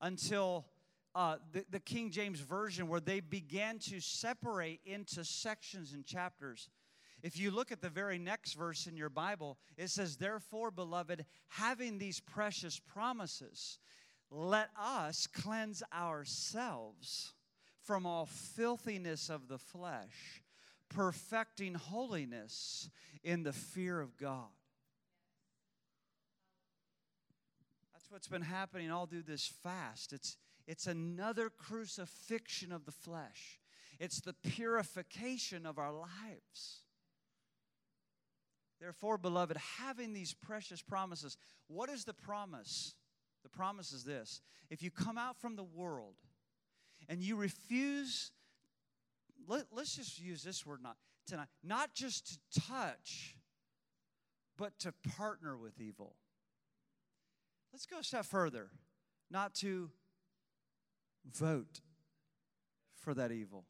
until uh, the, the King James Version where they began to separate into sections and chapters. If you look at the very next verse in your Bible, it says, Therefore, beloved, having these precious promises, let us cleanse ourselves from all filthiness of the flesh, perfecting holiness in the fear of God. That's what's been happening all through this fast. It's, it's another crucifixion of the flesh, it's the purification of our lives. Therefore, beloved, having these precious promises, what is the promise? The promise is this if you come out from the world and you refuse, let, us just use this word not tonight, not just to touch, but to partner with evil. Let's go a step further. Not to vote for that evil.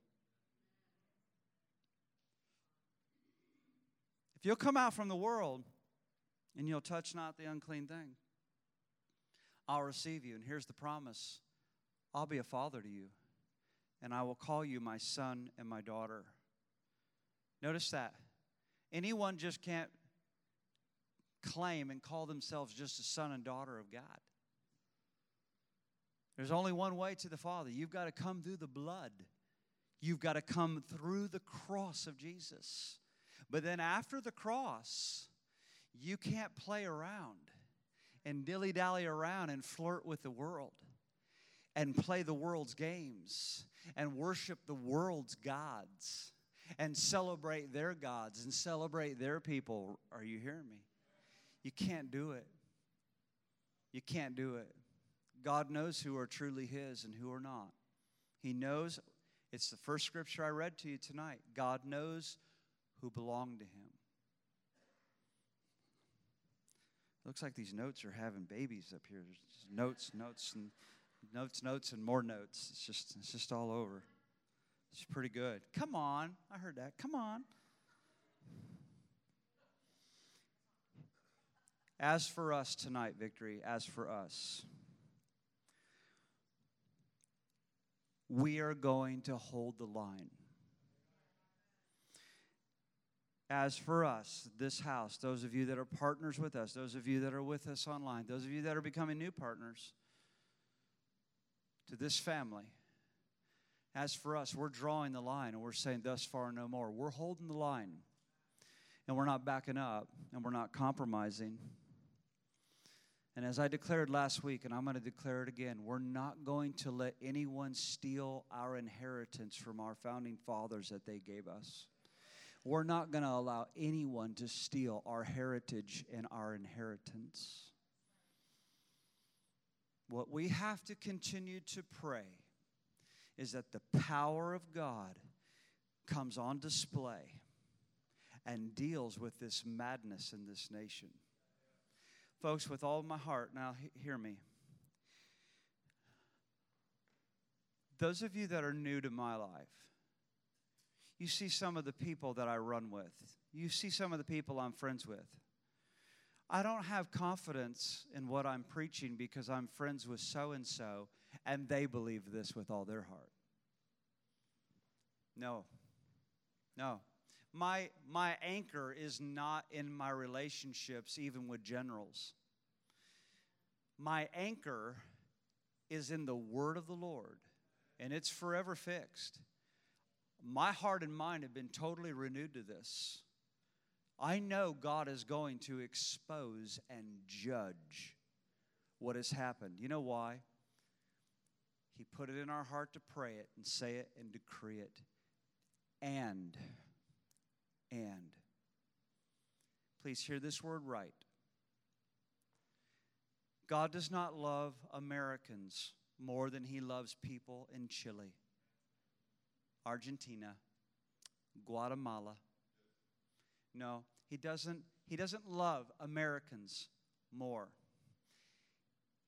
If you'll come out from the world and you'll touch not the unclean thing, I'll receive you. And here's the promise I'll be a father to you, and I will call you my son and my daughter. Notice that. Anyone just can't claim and call themselves just a son and daughter of God. There's only one way to the Father. You've got to come through the blood, you've got to come through the cross of Jesus. But then after the cross, you can't play around and dilly dally around and flirt with the world and play the world's games and worship the world's gods and celebrate their gods and celebrate their people. Are you hearing me? You can't do it. You can't do it. God knows who are truly His and who are not. He knows, it's the first scripture I read to you tonight. God knows who belong to him. Looks like these notes are having babies up here. Notes, notes, and notes, notes, and more notes. It's just, it's just all over. It's pretty good. Come on. I heard that. Come on. As for us tonight, victory, as for us, we are going to hold the line. As for us, this house, those of you that are partners with us, those of you that are with us online, those of you that are becoming new partners to this family, as for us, we're drawing the line and we're saying, thus far, no more. We're holding the line and we're not backing up and we're not compromising. And as I declared last week, and I'm going to declare it again, we're not going to let anyone steal our inheritance from our founding fathers that they gave us. We're not going to allow anyone to steal our heritage and our inheritance. What we have to continue to pray is that the power of God comes on display and deals with this madness in this nation. Folks, with all my heart, now hear me. Those of you that are new to my life, you see some of the people that I run with, you see some of the people I'm friends with. I don't have confidence in what I'm preaching because I'm friends with so and so and they believe this with all their heart. No. No. My, my anchor is not in my relationships, even with generals. My anchor is in the word of the Lord, and it's forever fixed. My heart and mind have been totally renewed to this. I know God is going to expose and judge what has happened. You know why? He put it in our heart to pray it and say it and decree it. And, and, please hear this word right. God does not love Americans more than he loves people in Chile, Argentina, Guatemala. No, he doesn't he doesn't love Americans more.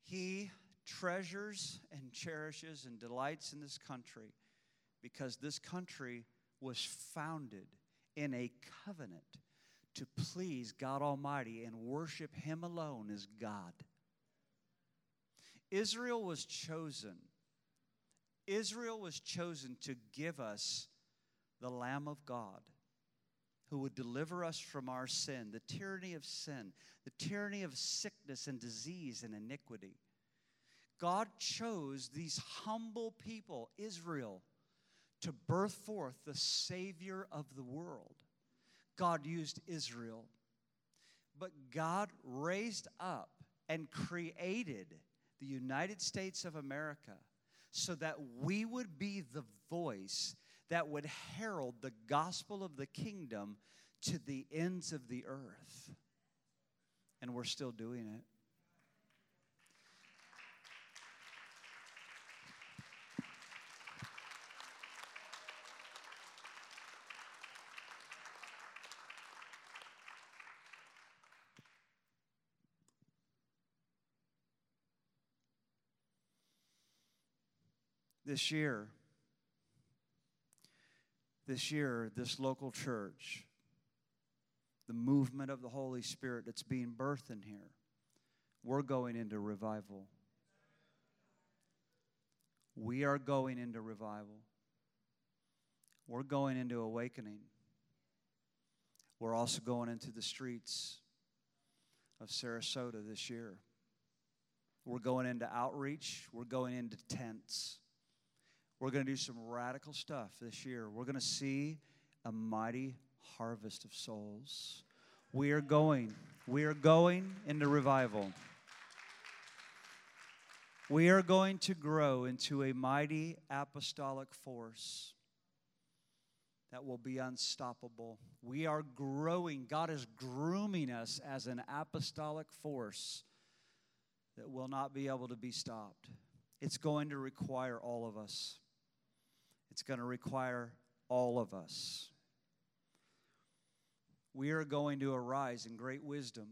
He treasures and cherishes and delights in this country because this country was founded in a covenant to please God Almighty and worship Him alone as God. Israel was chosen. Israel was chosen to give us the Lamb of God who would deliver us from our sin, the tyranny of sin, the tyranny of sickness and disease and iniquity. God chose these humble people, Israel, to birth forth the Savior of the world. God used Israel. But God raised up and created the United States of America so that we would be the voice that would herald the gospel of the kingdom to the ends of the earth. And we're still doing it. This year, this year, this local church, the movement of the Holy Spirit that's being birthed in here, we're going into revival. We are going into revival. We're going into awakening. We're also going into the streets of Sarasota this year. We're going into outreach. We're going into tents. We're going to do some radical stuff this year. We're going to see a mighty harvest of souls. We are going, we are going into revival. We are going to grow into a mighty apostolic force that will be unstoppable. We are growing. God is grooming us as an apostolic force that will not be able to be stopped. It's going to require all of us. It's going to require all of us. We are going to arise in great wisdom.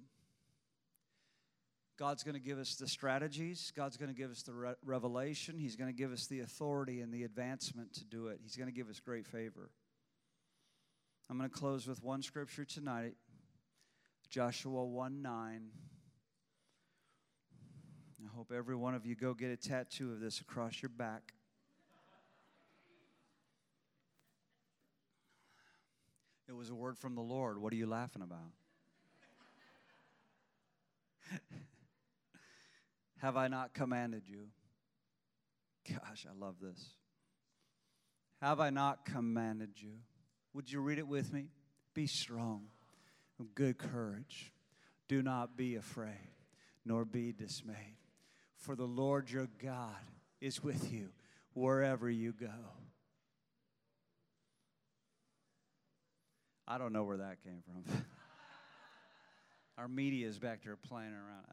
God's going to give us the strategies. God's going to give us the re- revelation. He's going to give us the authority and the advancement to do it. He's going to give us great favor. I'm going to close with one scripture tonight Joshua 1 9. I hope every one of you go get a tattoo of this across your back. It was a word from the Lord. What are you laughing about? Have I not commanded you? Gosh, I love this. Have I not commanded you? Would you read it with me? Be strong, of good courage. Do not be afraid, nor be dismayed. For the Lord your God is with you wherever you go. I don't know where that came from. Our media is back there playing around.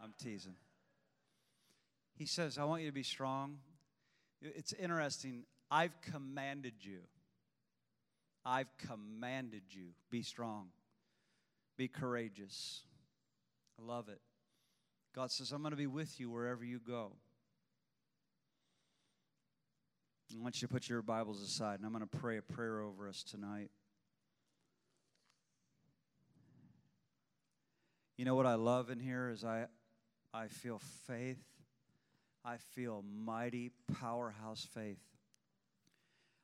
I am teasing. He says, I want you to be strong. It's interesting. I've commanded you. I've commanded you. Be strong. Be courageous. I love it. God says, I'm going to be with you wherever you go. I want you to put your Bibles aside, and I'm going to pray a prayer over us tonight. You know what I love in here is I, I feel faith. I feel mighty powerhouse faith.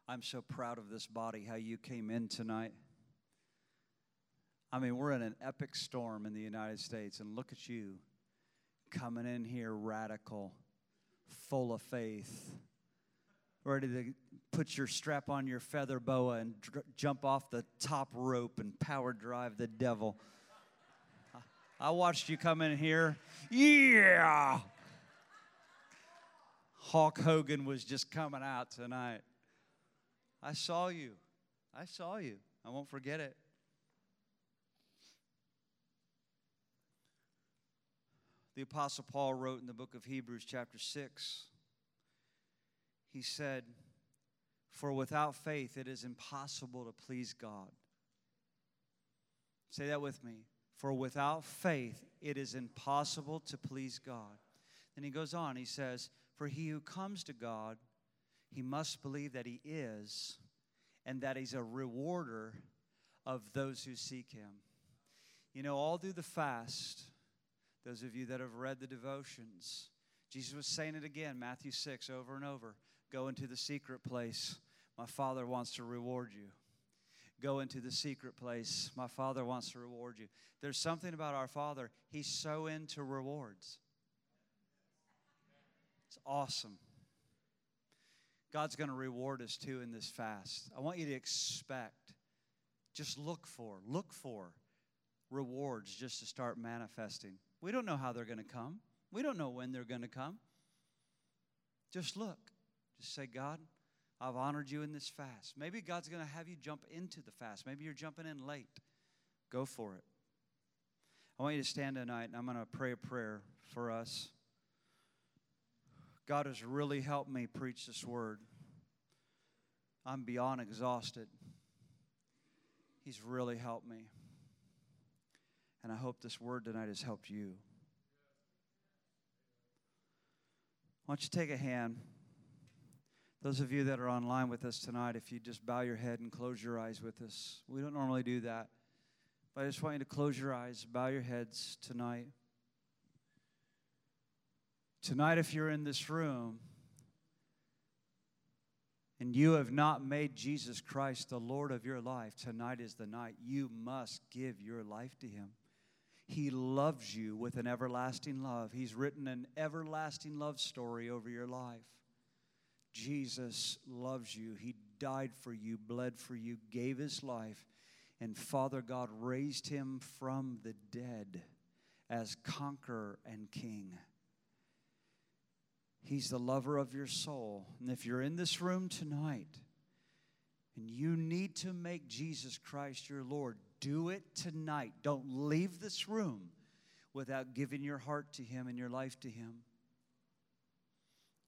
I'm so proud of this body, how you came in tonight. I mean, we're in an epic storm in the United States, and look at you coming in here radical, full of faith, ready to put your strap on your feather boa and dr- jump off the top rope and power drive the devil. I watched you come in here. Yeah! Hulk Hogan was just coming out tonight. I saw you. I saw you. I won't forget it. The Apostle Paul wrote in the book of Hebrews, chapter 6, he said, For without faith it is impossible to please God. Say that with me. For without faith it is impossible to please God. Then he goes on, he says, For he who comes to God, he must believe that he is, and that he's a rewarder of those who seek him. You know, all through the fast, those of you that have read the devotions, Jesus was saying it again, Matthew 6, over and over go into the secret place. My Father wants to reward you. Go into the secret place. My Father wants to reward you. There's something about our Father, He's so into rewards. It's awesome. God's going to reward us too in this fast. I want you to expect, just look for, look for rewards just to start manifesting. We don't know how they're going to come. We don't know when they're going to come. Just look. Just say, God, I've honored you in this fast. Maybe God's going to have you jump into the fast. Maybe you're jumping in late. Go for it. I want you to stand tonight and I'm going to pray a prayer for us. God has really helped me preach this word. I'm beyond exhausted. He's really helped me. And I hope this word tonight has helped you. Why don't you take a hand? Those of you that are online with us tonight, if you just bow your head and close your eyes with us. We don't normally do that. But I just want you to close your eyes, bow your heads tonight. Tonight, if you're in this room and you have not made Jesus Christ the Lord of your life, tonight is the night you must give your life to Him. He loves you with an everlasting love. He's written an everlasting love story over your life. Jesus loves you. He died for you, bled for you, gave his life, and Father God raised him from the dead as conqueror and king. He's the lover of your soul. And if you're in this room tonight and you need to make Jesus Christ your Lord, do it tonight. Don't leave this room without giving your heart to Him and your life to Him.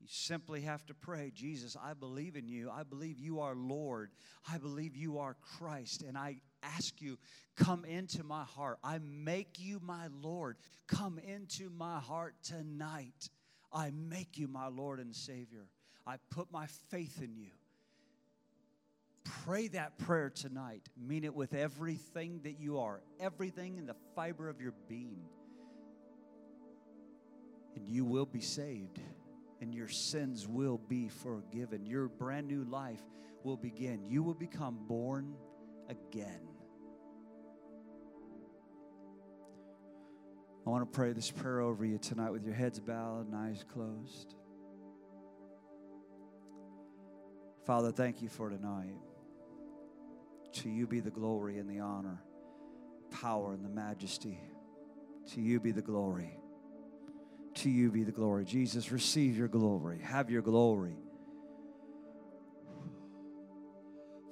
You simply have to pray, Jesus, I believe in you. I believe you are Lord. I believe you are Christ. And I ask you, come into my heart. I make you my Lord. Come into my heart tonight. I make you my Lord and Savior. I put my faith in you. Pray that prayer tonight. Mean it with everything that you are, everything in the fiber of your being. And you will be saved, and your sins will be forgiven. Your brand new life will begin. You will become born again. I want to pray this prayer over you tonight with your heads bowed and eyes closed. Father, thank you for tonight. To you be the glory and the honor, power and the majesty. To you be the glory. To you be the glory. Jesus, receive your glory. Have your glory.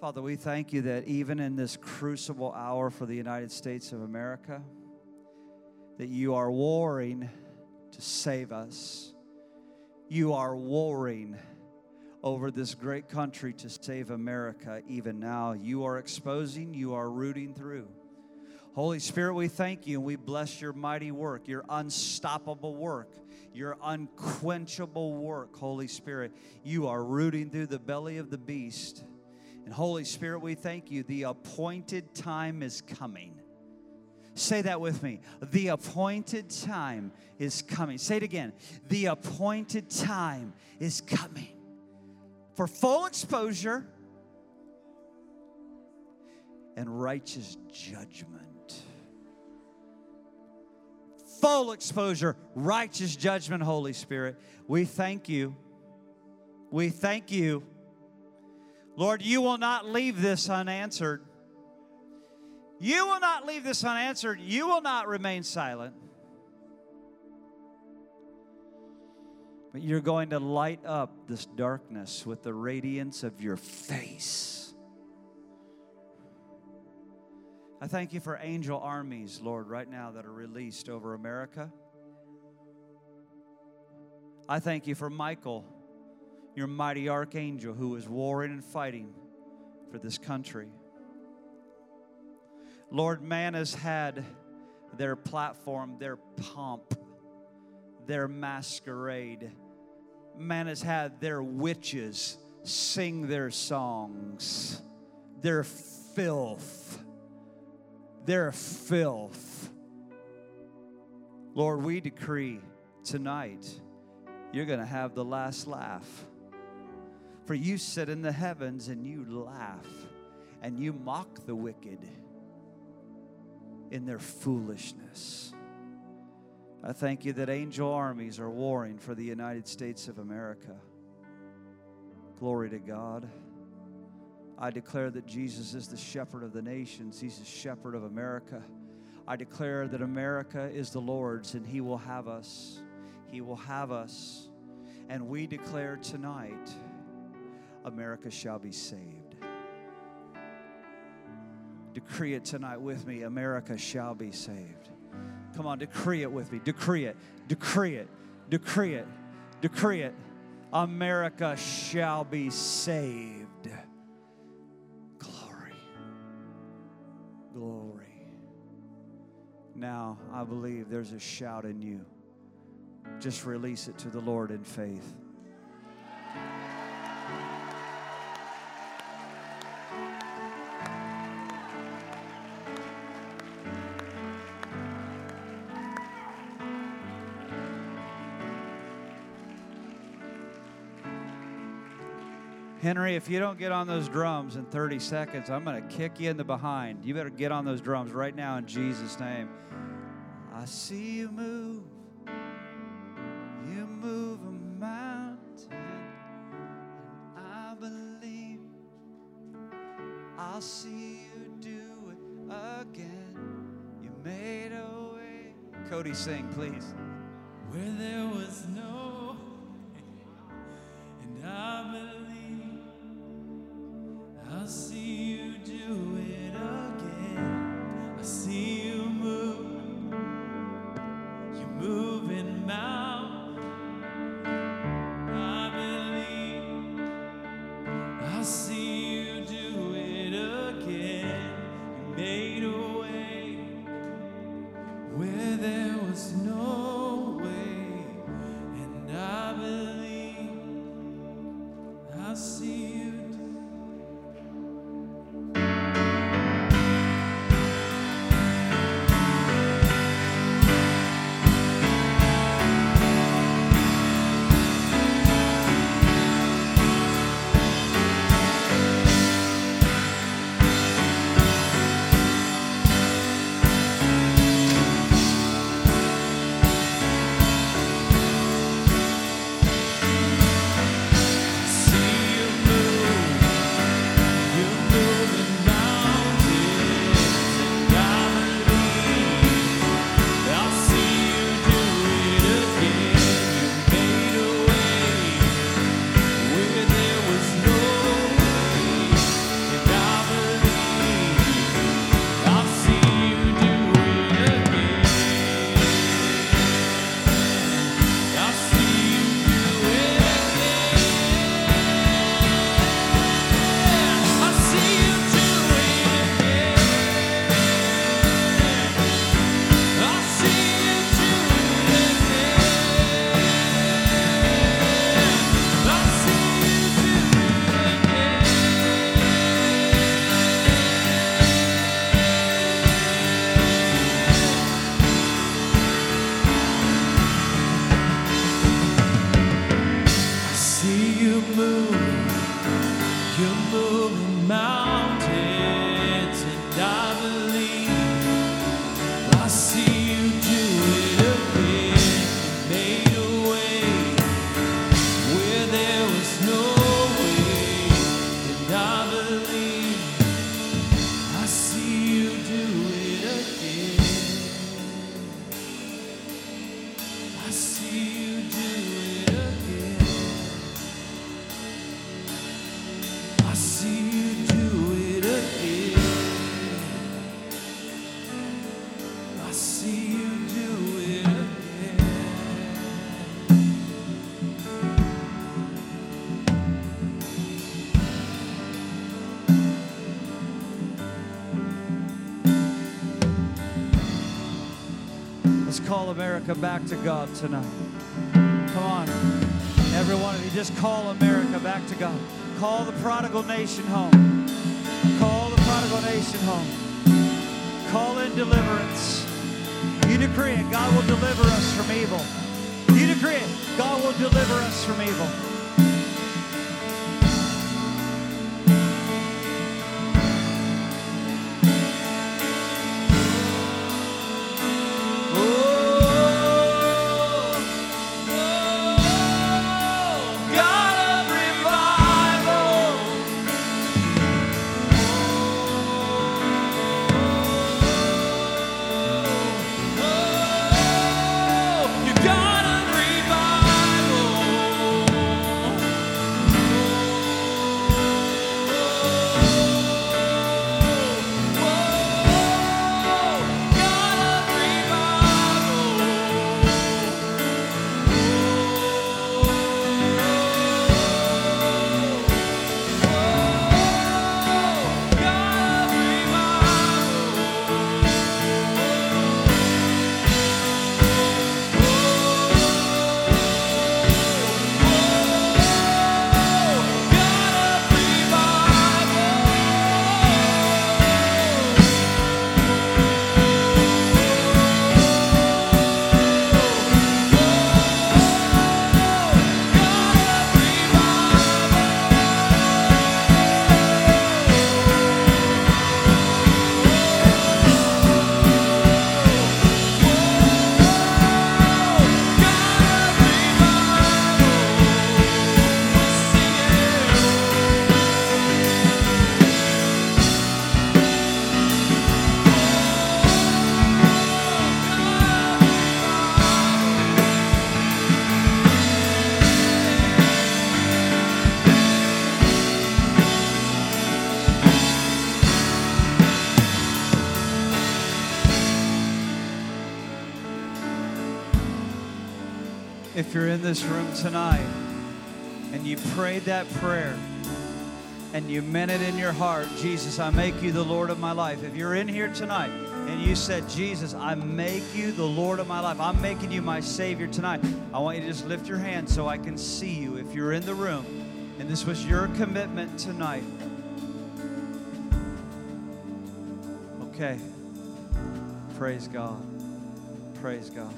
Father, we thank you that even in this crucible hour for the United States of America, that you are warring to save us. You are warring over this great country to save America even now. You are exposing, you are rooting through. Holy Spirit, we thank you and we bless your mighty work, your unstoppable work, your unquenchable work, Holy Spirit. You are rooting through the belly of the beast. And Holy Spirit, we thank you. The appointed time is coming. Say that with me. The appointed time is coming. Say it again. The appointed time is coming for full exposure and righteous judgment. Full exposure, righteous judgment, Holy Spirit. We thank you. We thank you. Lord, you will not leave this unanswered. You will not leave this unanswered. You will not remain silent. But you're going to light up this darkness with the radiance of your face. I thank you for angel armies, Lord, right now that are released over America. I thank you for Michael, your mighty archangel who is warring and fighting for this country. Lord, man has had their platform, their pomp, their masquerade. Man has had their witches sing their songs, their filth, their filth. Lord, we decree tonight you're going to have the last laugh. For you sit in the heavens and you laugh and you mock the wicked in their foolishness. I thank you that angel armies are warring for the United States of America. Glory to God. I declare that Jesus is the shepherd of the nations, He's the shepherd of America. I declare that America is the Lord's and He will have us. He will have us. And we declare tonight America shall be saved. Decree it tonight with me America shall be saved. Come on, decree it with me. Decree it, decree it, decree it, decree it. America shall be saved. Glory. Now, I believe there's a shout in you. Just release it to the Lord in faith. Henry, if you don't get on those drums in 30 seconds, I'm going to kick you in the behind. You better get on those drums right now in Jesus' name. I see you move. You move a mountain. And I believe I'll see you do it again. You made a way. Cody, sing, please. Where there was no and I believe just call America back to God tonight? Come on. Every one of you, just call America back to God. Call the prodigal nation home. Call the prodigal nation home. Call in deliverance. You decree it, God will deliver us from evil. You decree it, God will deliver us from evil. In this room tonight and you prayed that prayer and you meant it in your heart, Jesus, I make you the Lord of my life. If you're in here tonight and you said, Jesus, I make you the Lord of my life, I'm making you my Savior tonight, I want you to just lift your hand so I can see you. If you're in the room and this was your commitment tonight, okay. Praise God. Praise God.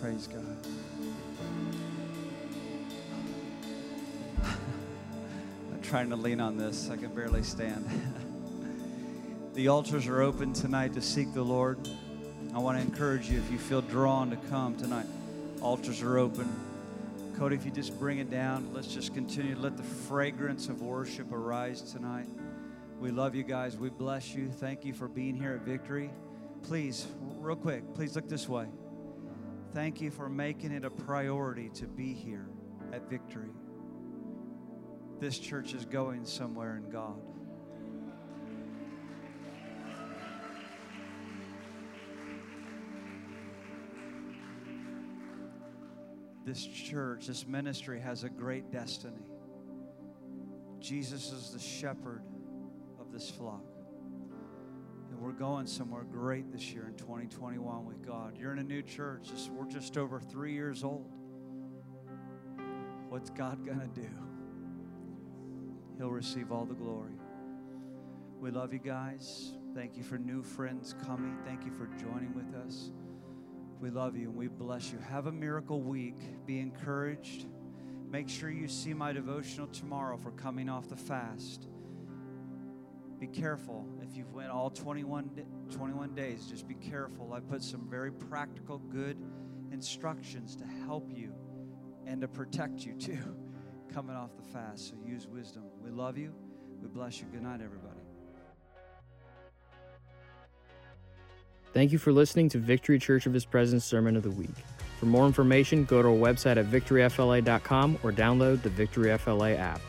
Praise God. Trying to lean on this. I can barely stand. the altars are open tonight to seek the Lord. I want to encourage you if you feel drawn to come tonight. Altars are open. Cody, if you just bring it down, let's just continue to let the fragrance of worship arise tonight. We love you guys. We bless you. Thank you for being here at Victory. Please, real quick, please look this way. Thank you for making it a priority to be here at Victory. This church is going somewhere in God. This church, this ministry has a great destiny. Jesus is the shepherd of this flock. And we're going somewhere great this year in 2021 with God. You're in a new church. We're just over three years old. What's God going to do? He'll receive all the glory. We love you guys. Thank you for new friends coming. Thank you for joining with us. We love you and we bless you. Have a miracle week. Be encouraged. Make sure you see my devotional tomorrow for coming off the fast. Be careful if you've went all 21, 21 days, just be careful. I put some very practical, good instructions to help you and to protect you too coming off the fast. So use wisdom. We love you. We bless you. Good night, everybody. Thank you for listening to Victory Church of His Presence Sermon of the Week. For more information, go to our website at victoryfla.com or download the Victory FLA app.